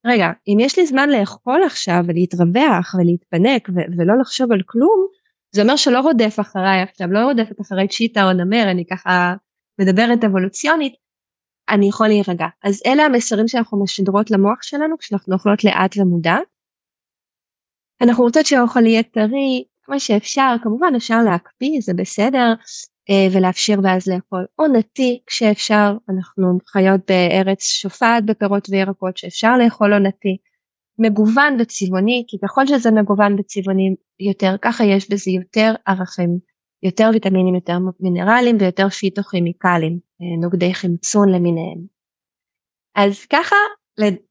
S2: רגע אם יש לי זמן לאכול עכשיו ולהתרווח ולהתפנק ו- ולא לחשוב על כלום זה אומר שלא רודף אחריי עכשיו לא רודפת אחרי צ'יטה או נמר אני ככה מדברת אבולוציונית אני יכול להירגע. אז אלה המסרים שאנחנו משדרות למוח שלנו כשאנחנו אוכלות לאט ומודע. אנחנו רוצות שהאוכל יהיה טרי כמו שאפשר. כמובן אפשר להקפיא זה בסדר אה, ולאפשר ואז לאכול. עונתי כשאפשר. אנחנו חיות בארץ שופעת בפירות וירקות שאפשר לאכול עונתי מגוון וצבעוני כי ככל שזה מגוון וצבעוני יותר ככה יש בזה יותר ערכים יותר ויטמינים יותר מינרלים ויותר פיתוכימיקלים נוגדי חמצון למיניהם. אז ככה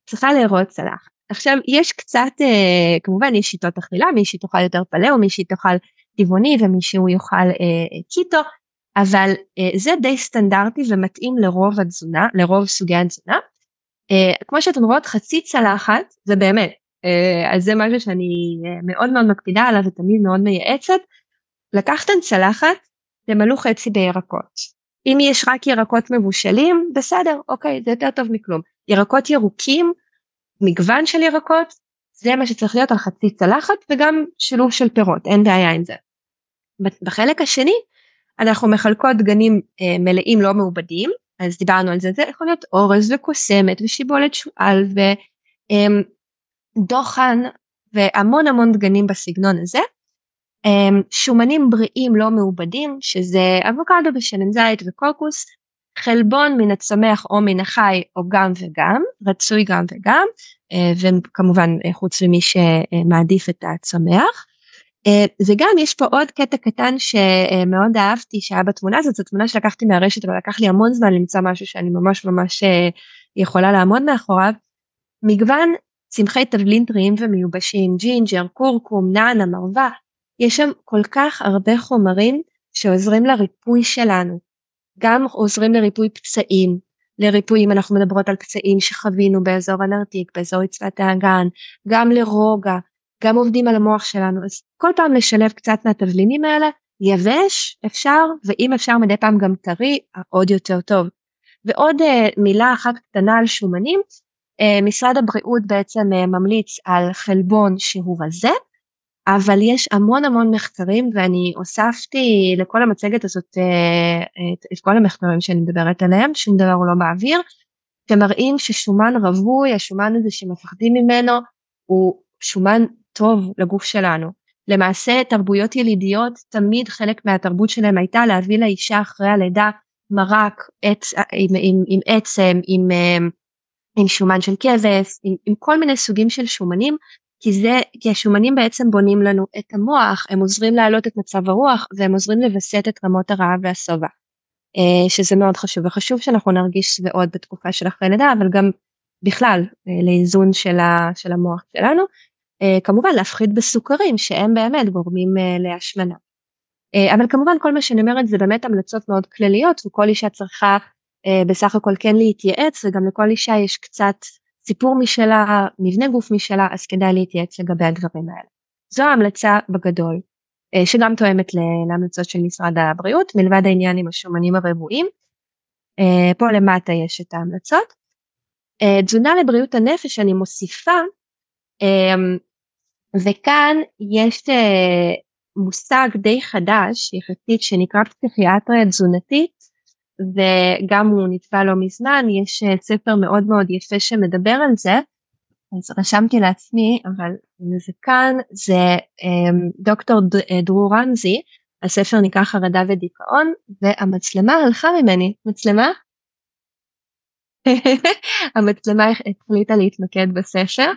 S2: צריכה לארוז צלח. עכשיו יש קצת אה, כמובן יש שיטות אכילה מי שתאכל יותר פלאו מי שתאכל טבעוני ומי שהוא יאכל אה, קיטו אבל אה, זה די סטנדרטי ומתאים לרוב התזונה, לרוב סוגי התזונה. אה, כמו שאתם רואות חצי צלחת זה באמת, אה, אז זה משהו שאני אה, מאוד מאוד מקפידה עליו ותמיד מאוד מייעצת. לקחתם צלחת, תמלאו חצי בירקות. אם יש רק ירקות מבושלים, בסדר, אוקיי, זה יותר טוב מכלום. ירקות ירוקים, מגוון של ירקות, זה מה שצריך להיות על חצי צלחת וגם שילוב של פירות, אין בעיה עם זה. בחלק השני אנחנו מחלקות דגנים אה, מלאים לא מעובדים אז דיברנו על זה זה יכול להיות אורז וקוסמת ושיבולת שועל ודוחן אמ, והמון המון דגנים בסגנון הזה. אמ, שומנים בריאים לא מעובדים שזה אבוקדו בשמן זית וקוקוס חלבון מן הצומח או מן החי או גם וגם רצוי גם וגם אה, וכמובן אה, חוץ ממי שמעדיף את הצומח. אה, וגם יש פה עוד קטע קטן שמאוד אהבתי שהיה בתמונה הזאת, זו תמונה שלקחתי מהרשת אבל לקח לי המון זמן למצוא משהו שאני ממש ממש יכולה לעמוד מאחוריו. מגוון צמחי תבלין טריים ומיובשים, ג'ינג'ר, קורקום, נאנה, מרווה, יש שם כל כך הרבה חומרים שעוזרים לריפוי שלנו. גם עוזרים לריפוי פצעים, לריפוי אם אנחנו מדברות על פצעים שחווינו באזור הנרתיק, באזור רצפת האגן, גם לרוגע, גם עובדים על המוח שלנו אז כל פעם לשלב קצת מהתבלינים האלה יבש אפשר ואם אפשר מדי פעם גם טרי עוד יותר טוב. ועוד uh, מילה אחת קטנה על שומנים משרד הבריאות בעצם ממליץ על חלבון שהוא רזה, אבל יש המון המון מחקרים ואני הוספתי לכל המצגת הזאת את, את כל המחקרים שאני מדברת עליהם, שום דבר הוא לא באוויר, שמראים ששומן רווי, השומן הזה שמפחדים ממנו, הוא שומן טוב לגוף שלנו. למעשה תרבויות ילידיות תמיד חלק מהתרבות שלהם הייתה להביא לאישה אחרי הלידה מרק עץ, עם, עם, עם עצם, עם, עם שומן של כבש, עם, עם כל מיני סוגים של שומנים, כי זה, כי השומנים בעצם בונים לנו את המוח, הם עוזרים להעלות את מצב הרוח והם עוזרים לווסת את רמות הרעב והשובע, אה, שזה מאוד חשוב, וחשוב שאנחנו נרגיש שבעות בתקופה של אחרי לידה, אבל גם בכלל אה, לאיזון של, ה, של המוח שלנו. אה, כמובן להפחית בסוכרים שהם באמת גורמים להשמנה. אבל כמובן כל מה שאני אומרת זה באמת המלצות מאוד כלליות וכל אישה צריכה בסך הכל כן להתייעץ וגם לכל אישה יש קצת סיפור משלה, מבנה גוף משלה, אז כדאי להתייעץ לגבי הדברים האלה. זו ההמלצה בגדול, שגם תואמת להמלצות של משרד הבריאות, מלבד העניין עם השומנים הרבועים. פה למטה יש את ההמלצות. תזונה לבריאות הנפש אני מוסיפה, וכאן יש מושג די חדש יחסית שנקרא פסיכיאטריה תזונתית, וגם הוא נתבע לא מזמן, יש אה, ספר מאוד מאוד יפה שמדבר על זה, אז רשמתי לעצמי, אבל זה כאן, זה um, דוקטור אה, דרור רמזי, הספר נקרא חרדה ודיכאון, והמצלמה הלכה ממני, מצלמה? המצלמה החליטה להתמקד בספר.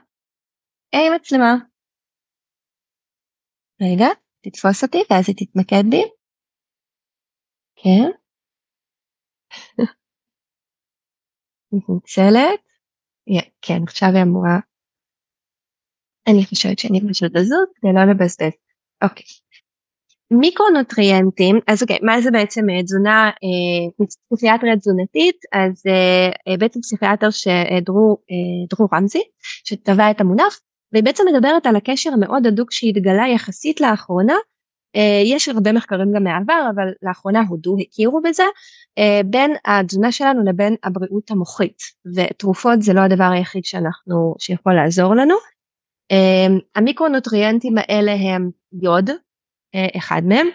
S2: היי מצלמה. רגע, תתפוס אותי ואז היא תתמקד בי. כן. מתנצלת. כן, עכשיו היא אמורה. אני חושבת שאני פשוט הזאת כדי לא לבזבז. אוקיי. מיקרונוטריאנטים, אז אוקיי, מה זה בעצם אה, תזונה, אה, פסיכיאטריה תזונתית, אז אה, בעצם פסיכיאטר שדרור רמזי, שטבע את המונח, והיא בעצם מדברת על הקשר המאוד הדוק שהתגלה יחסית לאחרונה יש הרבה מחקרים גם מהעבר אבל לאחרונה הודו הכירו בזה אה, בין התזונה שלנו לבין הבריאות המוחית ותרופות זה לא הדבר היחיד שאנחנו שיכול לעזור לנו. אה, המיקרונוטריאנטים האלה הם יוד אחד מהם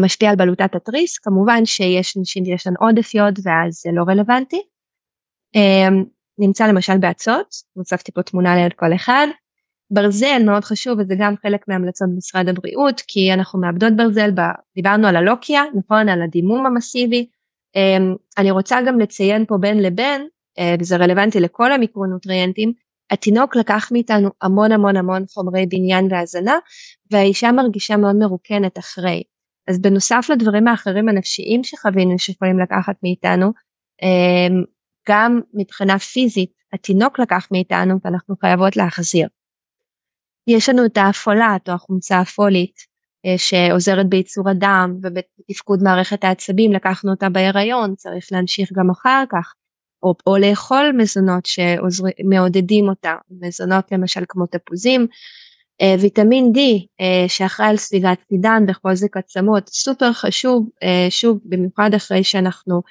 S2: משפיע על בלוטת התריס כמובן שיש אנשים שיש לנו עודף יוד ואז זה לא רלוונטי. נמצא למשל באצות, הוספתי פה תמונה ליד כל אחד, ברזל מאוד חשוב וזה גם חלק מהמלצות משרד הבריאות כי אנחנו מאבדות ברזל, דיברנו על הלוקיה, נכון, על הדימום המסיבי. אמ, אני רוצה גם לציין פה בין לבין, אה, וזה רלוונטי לכל המיקרונוטריאנטים, התינוק לקח מאיתנו המון המון המון חומרי בניין והזנה והאישה מרגישה מאוד מרוקנת אחרי. אז בנוסף לדברים האחרים הנפשיים שחווינו שיכולים לקחת מאיתנו, אמ, גם מבחינה פיזית התינוק לקח מאיתנו ואנחנו חייבות להחזיר. יש לנו את האפולט או החומצה הפולית אה, שעוזרת בייצור הדם ובתפקוד מערכת העצבים, לקחנו אותה בהיריון, צריך להמשיך גם אחר כך, או, או לאכול מזונות שמעודדים אותה, מזונות למשל כמו תפוזים, אה, ויטמין D אה, שאחראי על ספיגת סידן וחוזק עצמות, סופר חשוב, שוב במיוחד אחרי שאנחנו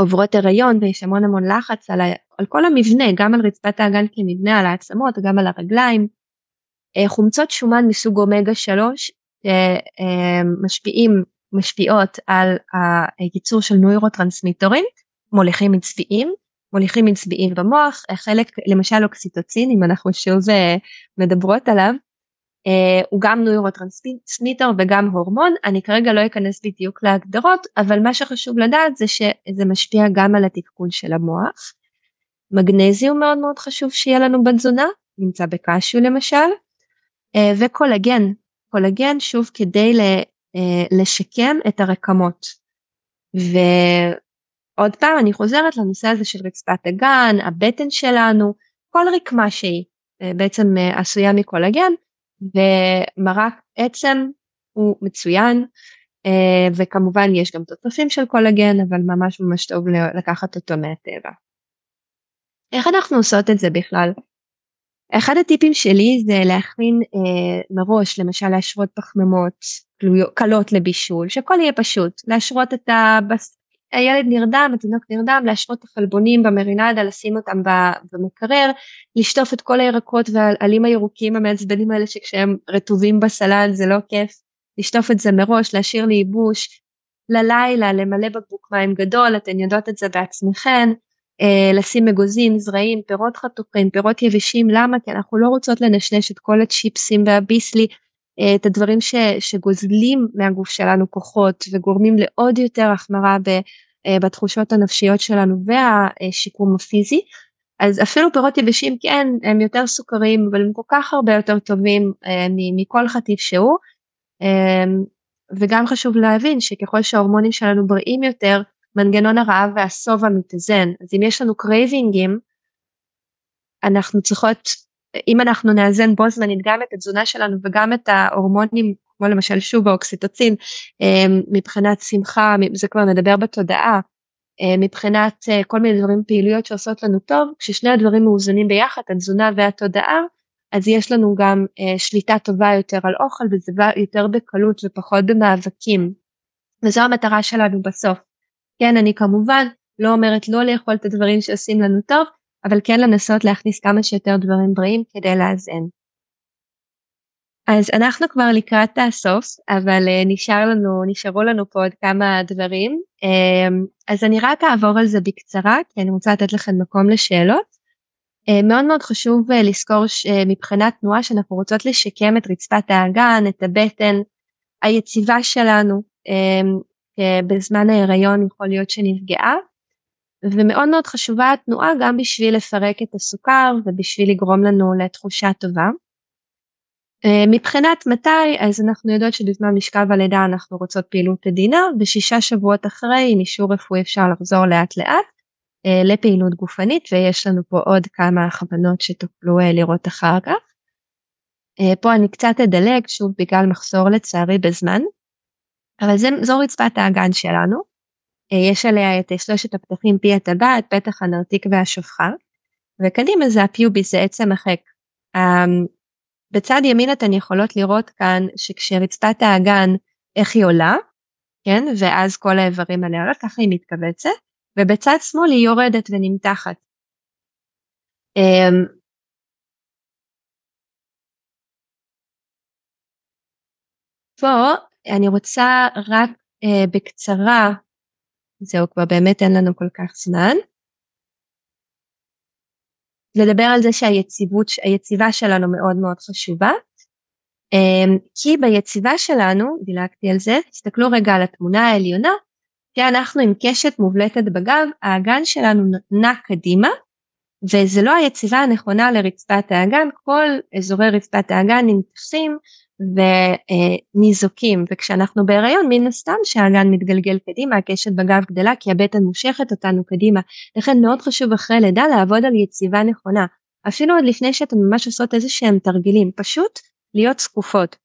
S2: עוברות הריון ויש המון המון לחץ על, ה, על כל המבנה, גם על רצפת האגן כמבנה, על העצמות, גם על הרגליים. אה, חומצות שומן מסוג אומגה 3 אה, אה, משפיעים, משפיעות על הייצור של נוירוטרנסמיטורים, מוליכים מצביעים, מוליכים מצביעים במוח, חלק למשל אוקסיטוצין, אם אנחנו שוב מדברות עליו, הוא גם נוירוטרנסמיטר וגם הורמון, אני כרגע לא אכנס בדיוק להגדרות, אבל מה שחשוב לדעת זה שזה משפיע גם על התפקוד של המוח. מגנזיום מאוד מאוד חשוב שיהיה לנו בתזונה, נמצא בקשיו למשל, uh, וקולגן, קולגן שוב כדי ל, uh, לשקם את הרקמות. ועוד פעם אני חוזרת לנושא הזה של רצפת האגן, הבטן שלנו, כל רקמה שהיא בעצם עשויה מקולגן, ומרק עצם הוא מצוין אה, וכמובן יש גם תוספים של קולגן אבל ממש ממש טוב לקחת אותו מהטבע. איך אנחנו עושות את זה בכלל? אחד הטיפים שלי זה להכין אה, מראש למשל להשרות פחמימות קלות לבישול שהכל יהיה פשוט להשרות את הבס... הילד נרדם, התינוק נרדם, להשרות את החלבונים במרינדה, לשים אותם במקרר, לשטוף את כל הירקות והעלים הירוקים המעצבנים האלה שכשהם רטובים בסלט זה לא כיף, לשטוף את זה מראש, להשאיר לייבוש, ללילה למלא בקבוק מים גדול, אתן יודעות את זה בעצמכן, אה, לשים אגוזים, זרעים, פירות חתוכים, פירות יבשים, למה? כי אנחנו לא רוצות לנשנש את כל הצ'יפסים והביסלי, את הדברים ש, שגוזלים מהגוף שלנו כוחות וגורמים לעוד יותר החמרה ב, אה, בתחושות הנפשיות שלנו והשיקום הפיזי. אז אפילו פירות יבשים כן הם יותר סוכרים אבל הם כל כך הרבה יותר טובים אה, מכל חטיף שהוא אה, וגם חשוב להבין שככל שההורמונים שלנו בריאים יותר מנגנון הרעב והשובע מתאזן אז אם יש לנו קרייבינגים אנחנו צריכות אם אנחנו נאזן בו זמנית גם את התזונה שלנו וגם את ההורמונים כמו למשל שוב האוקסיטוצין אה, מבחינת שמחה זה כבר נדבר בתודעה אה, מבחינת אה, כל מיני דברים פעילויות שעושות לנו טוב כששני הדברים מאוזנים ביחד התזונה והתודעה אז יש לנו גם שליטה טובה יותר על אוכל וזה בא יותר בקלות ופחות במאבקים וזו המטרה שלנו בסוף. כן אני כמובן לא אומרת לא לאכול את הדברים שעושים לנו טוב אבל כן לנסות להכניס כמה שיותר דברים בריאים כדי לאזן. אז אנחנו כבר לקראת הסוף, אבל uh, נשאר לנו, נשארו לנו פה עוד כמה דברים. Um, אז אני רק אעבור על זה בקצרה, כי אני רוצה לתת לכם מקום לשאלות. Uh, מאוד מאוד חשוב uh, לזכור uh, מבחינת תנועה שאנחנו רוצות לשקם את רצפת האגן, את הבטן היציבה שלנו, um, בזמן ההיריון יכול להיות שנפגעה, ומאוד מאוד חשובה התנועה גם בשביל לפרק את הסוכר ובשביל לגרום לנו לתחושה טובה. אה, מבחינת מתי אז אנחנו יודעות שבזמן משכב הלידה אנחנו רוצות פעילות עדינה ושישה שבועות אחרי עם אישור רפואי אפשר לחזור לאט לאט אה, לפעילות גופנית ויש לנו פה עוד כמה הכוונות שתוכלו אה, לראות אחר כך. פה אני קצת אדלג שוב בגלל מחסור לצערי בזמן אבל זה, זו רצפת האגן שלנו יש עליה את שלושת הפתחים פי הטבעת, פתח הנרתיק והשופחה, וקדימה זה הפיוביס, זה עצם החק. אמ, בצד ימין אתן יכולות לראות כאן שכשרצפת האגן, איך היא עולה, כן, ואז כל האיברים עליה עולה, ככה היא מתכווצת, ובצד שמאל היא יורדת ונמתחת. אמ, פה אני רוצה רק uh, בקצרה זהו כבר באמת אין לנו כל כך זמן. לדבר על זה שהיציבות, היציבה שלנו מאוד מאוד חשובה. אמ, כי ביציבה שלנו, דילגתי על זה, תסתכלו רגע על התמונה העליונה, כי אנחנו עם קשת מובלטת בגב, האגן שלנו נע קדימה, וזה לא היציבה הנכונה לרצפת האגן, כל אזורי רצפת האגן נמתחים וניזוקים. וכשאנחנו בהיריון מן הסתם שהאגן מתגלגל קדימה הקשת בגב גדלה כי הבטן מושכת אותנו קדימה. לכן מאוד חשוב אחרי לידה לעבוד על יציבה נכונה אפילו עוד לפני שאתם ממש עושות איזה שהם תרגילים פשוט להיות זקופות.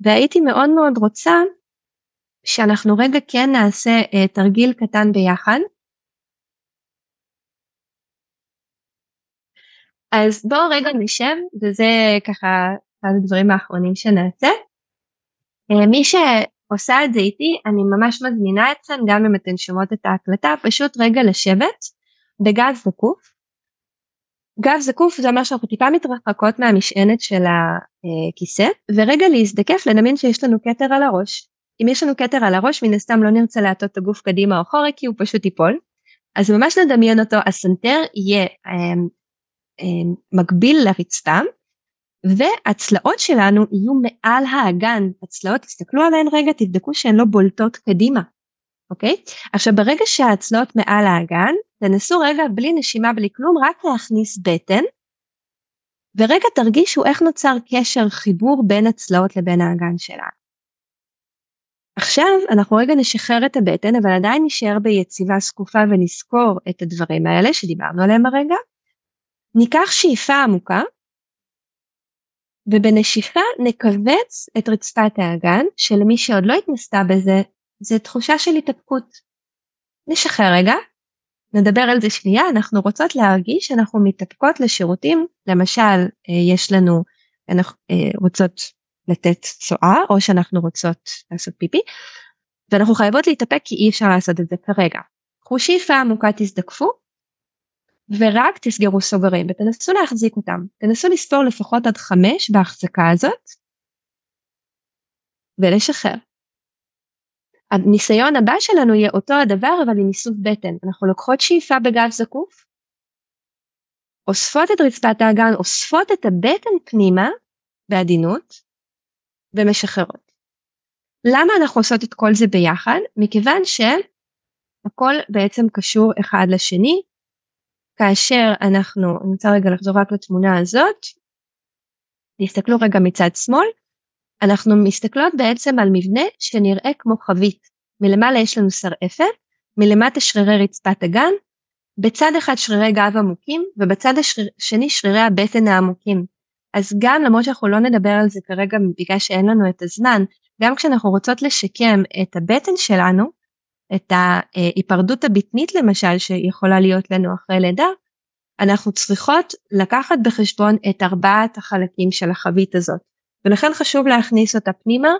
S2: והייתי מאוד מאוד רוצה שאנחנו רגע כן נעשה uh, תרגיל קטן ביחד. אז בואו רגע נשב וזה ככה אחד הדברים האחרונים שנעשה. אה, מי שעושה את זה איתי, אני ממש מזמינה אתכם, גם אם אתן שומעות את ההקלטה, פשוט רגע לשבת בגב זקוף. גב זקוף זה אומר שאנחנו טיפה מתרחקות מהמשענת של הכיסא, ורגע להזדקף לדמיין שיש לנו כתר על הראש. אם יש לנו כתר על הראש, מן הסתם לא נרצה להטות את הגוף קדימה או אחורה, כי הוא פשוט ייפול. אז ממש נדמיין אותו, הסנטר יהיה אה, אה, מקביל לרצפה, והצלעות שלנו יהיו מעל האגן, הצלעות, תסתכלו עליהן רגע, תבדקו שהן לא בולטות קדימה, אוקיי? עכשיו ברגע שהצלעות מעל האגן, תנסו רגע בלי נשימה, בלי כלום, רק להכניס בטן, ורגע תרגישו איך נוצר קשר, חיבור בין הצלעות לבין האגן שלנו. עכשיו אנחנו רגע נשחרר את הבטן אבל עדיין נשאר ביציבה זקופה ונזכור את הדברים האלה שדיברנו עליהם הרגע. ניקח שאיפה עמוקה ובנשיפה נכווץ את רצפת האגן שלמי שעוד לא התנסתה בזה זה תחושה של התאפקות. נשחרר רגע, נדבר על זה שנייה, אנחנו רוצות להרגיש שאנחנו מתאפקות לשירותים, למשל אה, יש לנו, אנחנו אה, רוצות לתת צואה או שאנחנו רוצות לעשות פיפי ואנחנו חייבות להתאפק כי אי אפשר לעשות את זה כרגע. קחו שאיפה עמוקה תזדקפו ורק תסגרו סוגרים ותנסו להחזיק אותם. תנסו לספור לפחות עד חמש בהחזקה הזאת ולשחרר. הניסיון הבא שלנו יהיה אותו הדבר אבל עם איסוף בטן. אנחנו לוקחות שאיפה בגב זקוף, אוספות את רצפת האגן, אוספות את הבטן פנימה בעדינות ומשחררות. למה אנחנו עושות את כל זה ביחד? מכיוון שהכל בעצם קשור אחד לשני. כאשר אנחנו, אני רוצה רגע לחזור רק לתמונה הזאת, תסתכלו רגע מצד שמאל, אנחנו מסתכלות בעצם על מבנה שנראה כמו חבית. מלמעלה יש לנו שרעפת, מלמטה שרירי רצפת הגן, בצד אחד שרירי גב עמוקים ובצד השני שרירי הבטן העמוקים. אז גם למרות שאנחנו לא נדבר על זה כרגע בגלל שאין לנו את הזמן, גם כשאנחנו רוצות לשקם את הבטן שלנו, את ההיפרדות הבטנית למשל שיכולה להיות לנו אחרי לידה, אנחנו צריכות לקחת בחשבון את ארבעת החלקים של החבית הזאת. ולכן חשוב להכניס אותה פנימה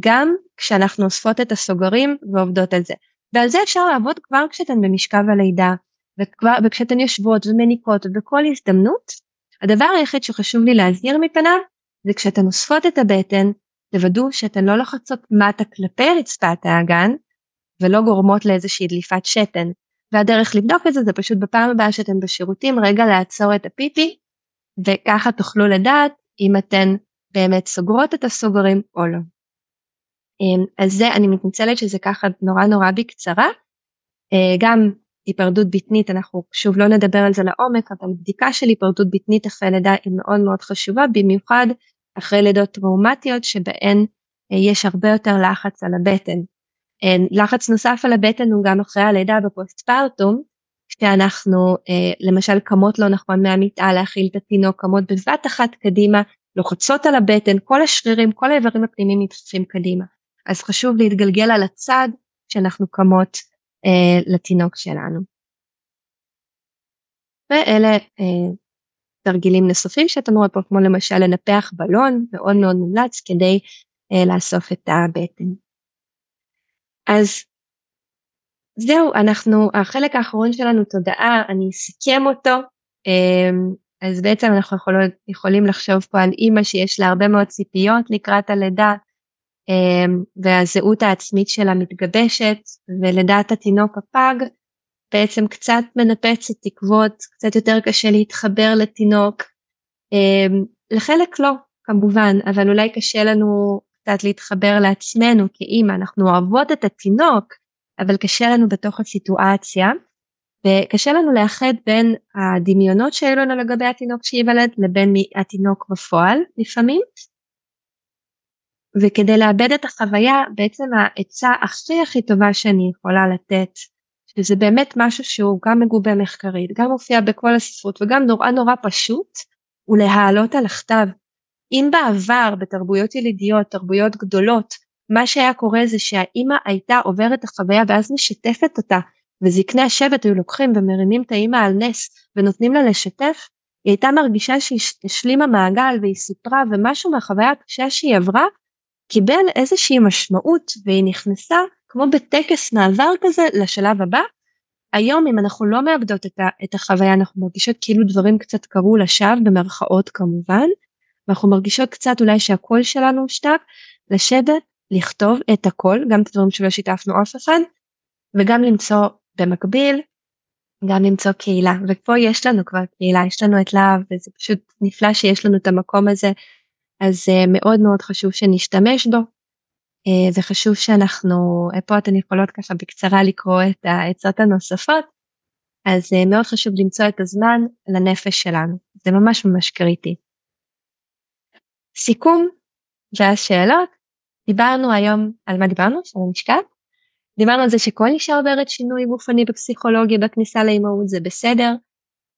S2: גם כשאנחנו אוספות את הסוגרים ועובדות על זה. ועל זה אפשר לעבוד כבר כשאתן במשכב הלידה וכבר, וכשאתן יושבות ומניקות בכל הזדמנות. הדבר היחיד שחשוב לי להזהיר מפניו זה כשאתן אוספות את הבטן תוודאו שאתן לא לוחצות מטה כלפי רצפת האגן ולא גורמות לאיזושהי דליפת שתן. והדרך לבדוק את זה זה פשוט בפעם הבאה שאתן בשירותים רגע לעצור את הפיפי וככה תוכלו לדעת אם אתן באמת סוגרות את הסוגרים או לא. אמ, אז זה אני מתנצלת שזה ככה נורא נורא בקצרה. אה, גם היפרדות בטנית אנחנו שוב לא נדבר על זה לעומק אבל בדיקה של היפרדות בטנית אחרי לידה היא מאוד מאוד חשובה במיוחד אחרי לידות טראומטיות שבהן אה, יש הרבה יותר לחץ על הבטן. אה, לחץ נוסף על הבטן הוא גם אחרי הלידה בפוסט פרטום כשאנחנו למשל קמות לא נכון מהמיטה להכיל את התינוק קמות בבת אחת קדימה לוחצות על הבטן, כל השרירים, כל האיברים הפנימיים נדחפים קדימה. אז חשוב להתגלגל על הצד כשאנחנו קמות אה, לתינוק שלנו. ואלה אה, תרגילים נוספים שאתה רואה פה, כמו למשל לנפח בלון, מאוד מאוד מומלץ כדי אה, לאסוף את הבטן. אז זהו, אנחנו, החלק האחרון שלנו תודעה, אני אסכם אותו. אה, אז בעצם אנחנו יכולות, יכולים לחשוב פה על אימא שיש לה הרבה מאוד ציפיות לקראת הלידה אמ, והזהות העצמית שלה מתגבשת ולדעת התינוק הפג בעצם קצת מנפצת תקוות, קצת יותר קשה להתחבר לתינוק. אמ, לחלק לא כמובן, אבל אולי קשה לנו קצת להתחבר לעצמנו כאימא, אנחנו אוהבות את התינוק, אבל קשה לנו בתוך הסיטואציה. וקשה לנו לאחד בין הדמיונות שהיו לנו לגבי התינוק שייוולד לבין התינוק בפועל לפעמים. וכדי לאבד את החוויה בעצם העצה הכי הכי טובה שאני יכולה לתת שזה באמת משהו שהוא גם מגובה מחקרית גם מופיע בכל הספרות וגם נורא נורא פשוט הוא להעלות על הכתב. אם בעבר בתרבויות ילידיות תרבויות גדולות מה שהיה קורה זה שהאימא הייתה עוברת החוויה ואז משתפת אותה וזקני השבט היו לוקחים ומרימים את האימא על נס ונותנים לה לשתף, היא הייתה מרגישה שהיא השלימה מעגל והיא סיפרה ומשהו מהחוויה הקשה שהיא עברה קיבל איזושהי משמעות והיא נכנסה כמו בטקס מעבר כזה לשלב הבא. היום אם אנחנו לא מאבדות את, את החוויה אנחנו מרגישות כאילו דברים קצת קרו לשווא במרכאות כמובן ואנחנו מרגישות קצת אולי שהקול שלנו הושתק לשבת לכתוב את הכל גם את הדברים שלא שיתפנו אף אחד וגם למצוא במקביל גם למצוא קהילה. ופה יש לנו כבר קהילה יש לנו את להב וזה פשוט נפלא שיש לנו את המקום הזה אז uh, מאוד מאוד חשוב שנשתמש בו. uh, וחשוב שאנחנו פה אתן יכולות ככה בקצרה לקרוא את העצות הנוספות. אז מאוד חשוב למצוא את הזמן לנפש שלנו. זה ממש ממש קריטי. סיכום והשאלות דיברנו היום על מה דיברנו? של המשקל? דיברנו על זה שכל אישה עוברת שינוי גופני בפסיכולוגיה בכניסה לאימהות זה בסדר.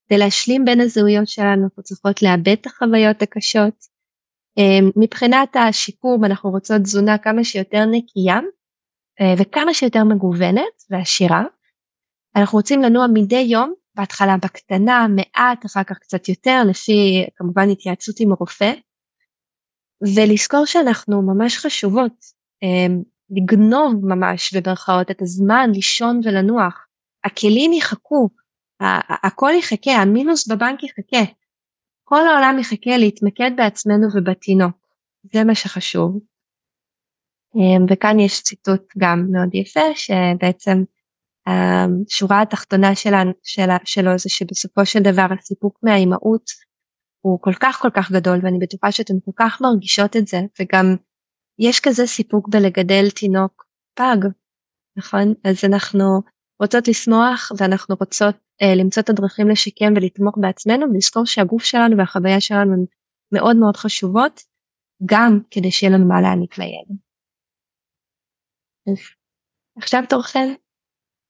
S2: כדי להשלים בין הזהויות שלנו אנחנו צריכות לאבד את החוויות הקשות. אמ, מבחינת השיפור אנחנו רוצות תזונה כמה שיותר נקייה אה, וכמה שיותר מגוונת ועשירה. אנחנו רוצים לנוע מדי יום בהתחלה בקטנה מעט אחר כך קצת יותר לפי כמובן התייעצות עם רופא. ולזכור שאנחנו ממש חשובות אמ, לגנוב ממש במרכאות את הזמן לישון ולנוח. הכלים יחכו, הכל יחכה, המינוס בבנק יחכה. כל העולם יחכה להתמקד בעצמנו ובתינוק, זה מה שחשוב. אמ, וכאן יש ציטוט גם מאוד יפה שבעצם השורה אמ, התחתונה שלה, שלה, שלו זה שבסופו של דבר הסיפוק מהאימהות הוא כל כך כל כך גדול ואני בטוחה שאתן כל כך מרגישות את זה וגם יש כזה סיפוק בלגדל תינוק פג, נכון? אז אנחנו רוצות לשמוח ואנחנו רוצות אה, למצוא את הדרכים לשקם ולתמוך בעצמנו ולזכור שהגוף שלנו והחוויה שלנו הן מאוד מאוד חשובות גם כדי שיהיה לנו מה להעניק לילד. עכשיו תורכם.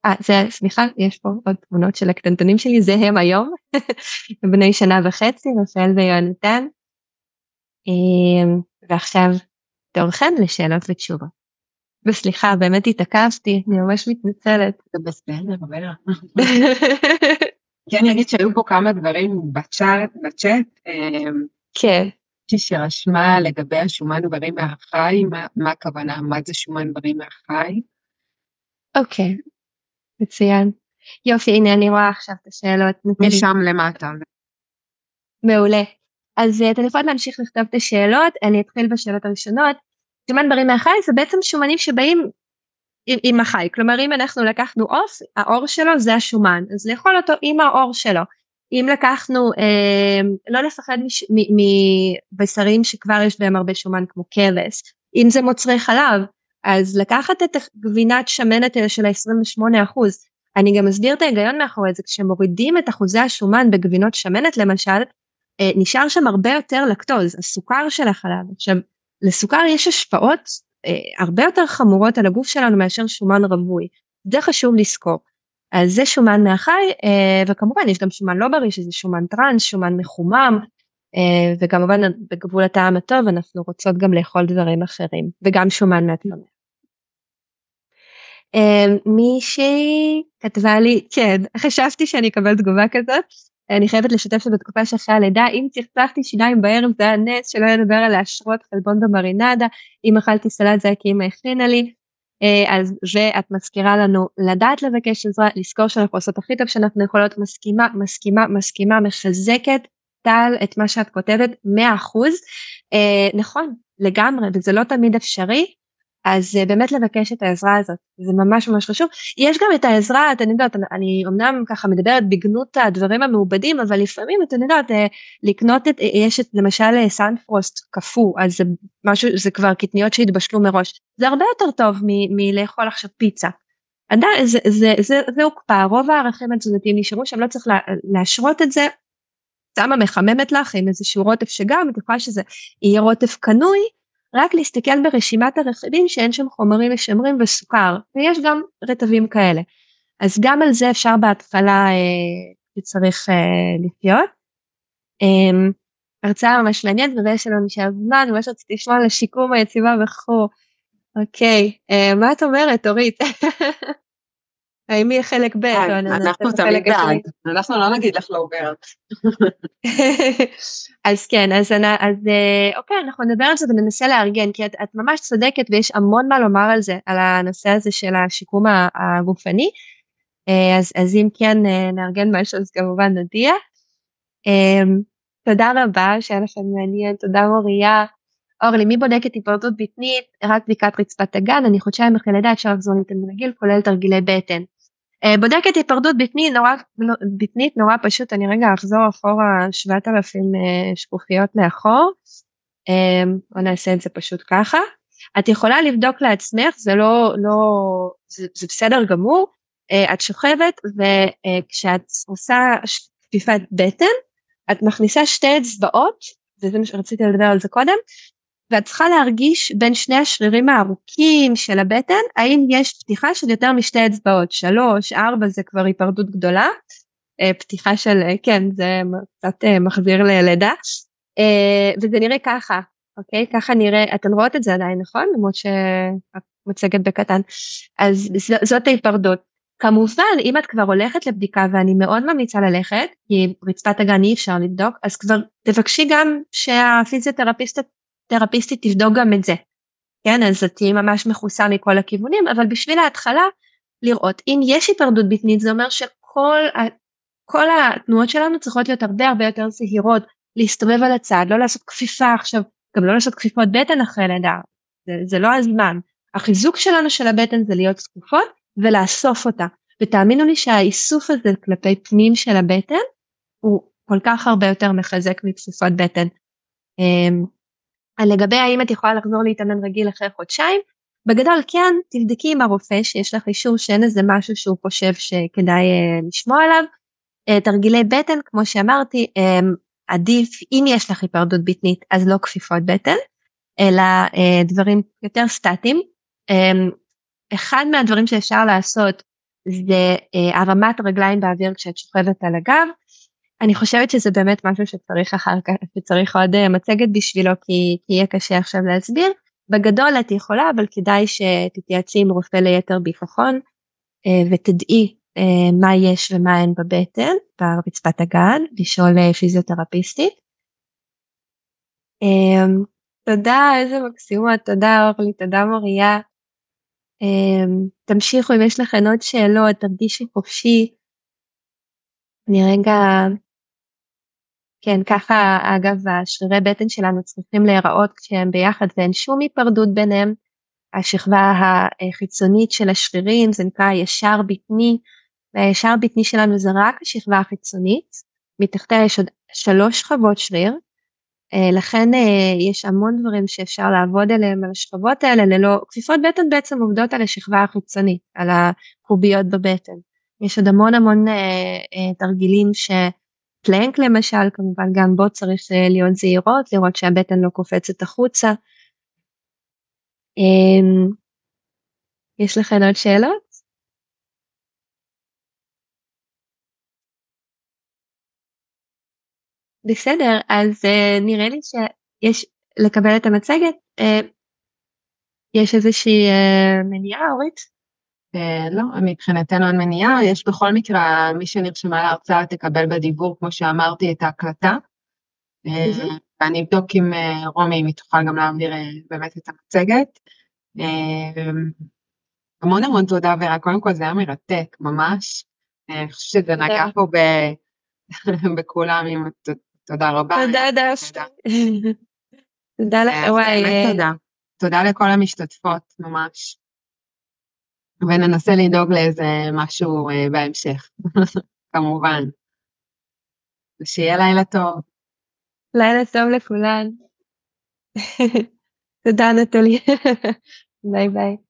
S2: אה, זה, סליחה, יש פה עוד תמונות של הקטנטונים שלי, זה הם היום, בני שנה וחצי, רפאל ויונתן. אמ, ועכשיו תורכם לשאלות ותשובות. וסליחה, באמת התעכבתי, אני ממש מתנצלת.
S1: זה בסדר, כן, אני אגיד שהיו פה כמה דברים בצ'אט, בצ'אט. אמ,
S2: כן.
S1: שרשמה לגבי השומן בריא מהחי, מה, מה הכוונה, מה זה שומן בריא מהחי?
S2: אוקיי, מצוין. יופי, הנה אני רואה עכשיו את השאלות.
S1: משם למטה.
S2: מעולה. אז אתן יכולות להמשיך לכתוב את השאלות, אני אתחיל בשאלות הראשונות. שומן בריא מהחי זה בעצם שומנים שבאים עם, עם החי, כלומר אם אנחנו לקחנו עוף, העור שלו זה השומן, אז לאכול אותו עם העור שלו. אם לקחנו, אה, לא לפחד מבשרים שכבר יש בהם הרבה שומן כמו כבש, אם זה מוצרי חלב, אז לקחת את הגבינת שמנת של ה-28 אחוז, אני גם אסביר את ההיגיון מאחורי זה, כשמורידים את אחוזי השומן בגבינות שמנת למשל, אה, נשאר שם הרבה יותר לקטוז, הסוכר של החלב. עכשיו, לסוכר יש השפעות אה, הרבה יותר חמורות על הגוף שלנו מאשר שומן רווי, זה חשוב לזכור. אז זה שומן מהחי, אה, וכמובן יש גם שומן לא בריא שזה שומן טראנס, שומן מחומם, אה, וכמובן בגבול הטעם הטוב אנחנו רוצות גם לאכול דברים אחרים, וגם שומן מהצומח. אה, מישהי כתבה לי, כן, חשבתי שאני אקבל תגובה כזאת, אני חייבת לשתף שבתקופה שאחרי הלידה, אם צחצחתי שיניים בערב זה היה נס, שלא לדבר על להשרות חלבון במרינדה, אם אכלתי סלט זה היה כי אמא הכינה לי, אז ואת מזכירה לנו לדעת לבקש עזרה, לזכור שאנחנו עושות הכי טוב שאנחנו יכולות, מסכימה, מסכימה, מסכימה, מחזקת טל את מה שאת כותבת 100%, אה, נכון, לגמרי, וזה לא תמיד אפשרי, אז אה, באמת לבקש את העזרה הזאת, זה ממש ממש חשוב. יש גם את העזרה, אתן יודעת, אני אמנם ככה מדברת בגנות הדברים המעובדים, אבל לפעמים אתן יודעת, אה, לקנות את, יש את למשל סנפרוסט קפוא, אז זה משהו, זה כבר קטניות שהתבשלו מראש, זה הרבה יותר טוב מלאכול עכשיו פיצה. זה, זה הוקפא, רוב הערכים התזונתיים נשארו שם, לא צריך לה, להשרות את זה, שמה מחממת לך עם איזשהו רוטף שגם, את יכולה שזה יהיה רוטף קנוי, רק להסתכל ברשימת הרכיבים שאין שם חומרים משמרים וסוכר, ויש גם רטבים כאלה. אז גם על זה אפשר בהתחלה אה, שצריך אה, לחיות. אה, הרצאה ממש מעניינת, ובגלל שלא נשאר זמן, ממש רציתי לשמוע על השיקום, היציבה וכו'. אוקיי, אה, מה את אומרת, אורית? האם יהיה חלק ב'
S1: או אנחנו תמיד בעד, אנחנו לא נגיד לך לא עוברת.
S2: אז כן, אז אה, אוקיי, אנחנו נדבר על זה וננסה לארגן, כי את ממש צודקת ויש המון מה לומר על זה, על הנושא הזה של השיקום הגופני, אה, אז אם כן אה, נארגן משהו אז כמובן נודיע. תודה רבה שהיה לכם מעניין, תודה מוריה. אורלי, מי בודקת היפרדות בטנית? רק בדיקת רצפת הגן, אני חודשיים אחרי לידה אפשר לחזור להתן רגיל, כולל תרגילי בטן. אה, בודקת היפרדות בטנית נורא, בטנית נורא פשוט, אני רגע אחזור אחורה 7,000 אה, שקופיות לאחור, אה, בוא נעשה את זה פשוט ככה. את יכולה לבדוק לעצמך, זה לא, לא, זה, זה בסדר גמור, את שוכבת וכשאת עושה שטיפת בטן, את מכניסה שתי אצבעות, וזה מה שרציתי לדבר על זה קודם, ואת צריכה להרגיש בין שני השרירים הארוכים של הבטן האם יש פתיחה של יותר משתי אצבעות? שלוש ארבע זה כבר היפרדות גדולה. אה, פתיחה של אה, כן זה קצת אה, מחזיר ללידה. וזה נראה ככה אוקיי? ככה נראה אתן רואות את זה עדיין נכון? למרות שאת מוצגת בקטן. אז זאת ההיפרדות. כמובן אם את כבר הולכת לבדיקה ואני מאוד ממליצה ללכת כי רצפת הגן אי אפשר לבדוק אז כבר תבקשי גם שהפיזיותרפיסט תרפיסטית תבדוק גם את זה. כן, אז את תהיי ממש מכוסה מכל הכיוונים, אבל בשביל ההתחלה לראות אם יש היפרדות בטנית זה אומר שכל כל התנועות שלנו צריכות להיות הרבה הרבה יותר זהירות, להסתובב על הצד, לא לעשות כפיפה עכשיו, גם לא לעשות כפיפות בטן אחרי לידה, זה, זה לא הזמן. החיזוק שלנו של הבטן זה להיות זקופות ולאסוף אותה, ותאמינו לי שהאיסוף הזה כלפי פנים של הבטן הוא כל כך הרבה יותר מחזק מכפיפות בטן. אמ, לגבי האם את יכולה לחזור להתאמן רגיל אחרי חודשיים, בגדול כן תבדקי עם הרופא שיש לך אישור שאין איזה משהו שהוא חושב שכדאי uh, לשמוע עליו. Uh, תרגילי בטן כמו שאמרתי um, עדיף אם יש לך היפרדות בטנית אז לא כפיפות בטן אלא uh, דברים יותר סטטיים. Um, אחד מהדברים שאפשר לעשות זה uh, הרמת רגליים באוויר כשאת שוכבת על הגב. אני חושבת שזה באמת משהו שצריך אחר כך, שצריך עוד uh, מצגת בשבילו כי, כי יהיה קשה עכשיו להסביר. בגדול את יכולה אבל כדאי שתתייעצי עם רופא ליתר ביטחון uh, ותדעי uh, מה יש ומה אין בבטן ברצפת הגן, לשאול פיזיותרפיסטית. Um, תודה, איזה מקסימות, תודה אורלי, תודה מוריה. Um, תמשיכו אם יש לכם עוד שאלות, תרגישי חופשי. אני רגע כן, ככה אגב השרירי בטן שלנו צריכים להיראות כשהם ביחד ואין שום היפרדות ביניהם. השכבה החיצונית של השרירים זה נקרא ישר בטני, והישר בטני שלנו זה רק השכבה החיצונית, מתחתיה יש עוד שלוש שכבות שריר, אה, לכן אה, יש המון דברים שאפשר לעבוד עליהם על השכבות האלה ללא, כפיפות בטן בעצם עובדות על השכבה החיצונית, על הקוביות בבטן. יש עוד המון המון אה, תרגילים ש... פלנק למשל כמובן גם בו צריך אה, להיות זהירות לראות שהבטן לא קופצת החוצה. אמ, יש לכם עוד שאלות? בסדר אז uh, נראה לי שיש לקבל את המצגת uh, יש איזושהי מניעה אורית?
S1: אה, לא, מבחינתנו אין מניעה, יש בכל מקרה, מי שנרשמה להרצאה תקבל בדיבור, כמו שאמרתי, את ההקלטה. אה, ואני אבדוק עם אה, רומי אם היא תוכל גם להעביר באמת את המצגת. המון המון תודה, ורה, קודם כל זה היה מרתק, ממש. אני חושבת שזה נגע פה בכולם, תודה רבה.
S2: תודה דווקא. תודה לך, וואי.
S1: באמת תודה. תודה לכל המשתתפות, ממש. וננסה לדאוג לאיזה משהו אה, בהמשך, כמובן. ושיהיה לילה טוב.
S2: לילה טוב לכולן. תודה נטלי. ביי ביי.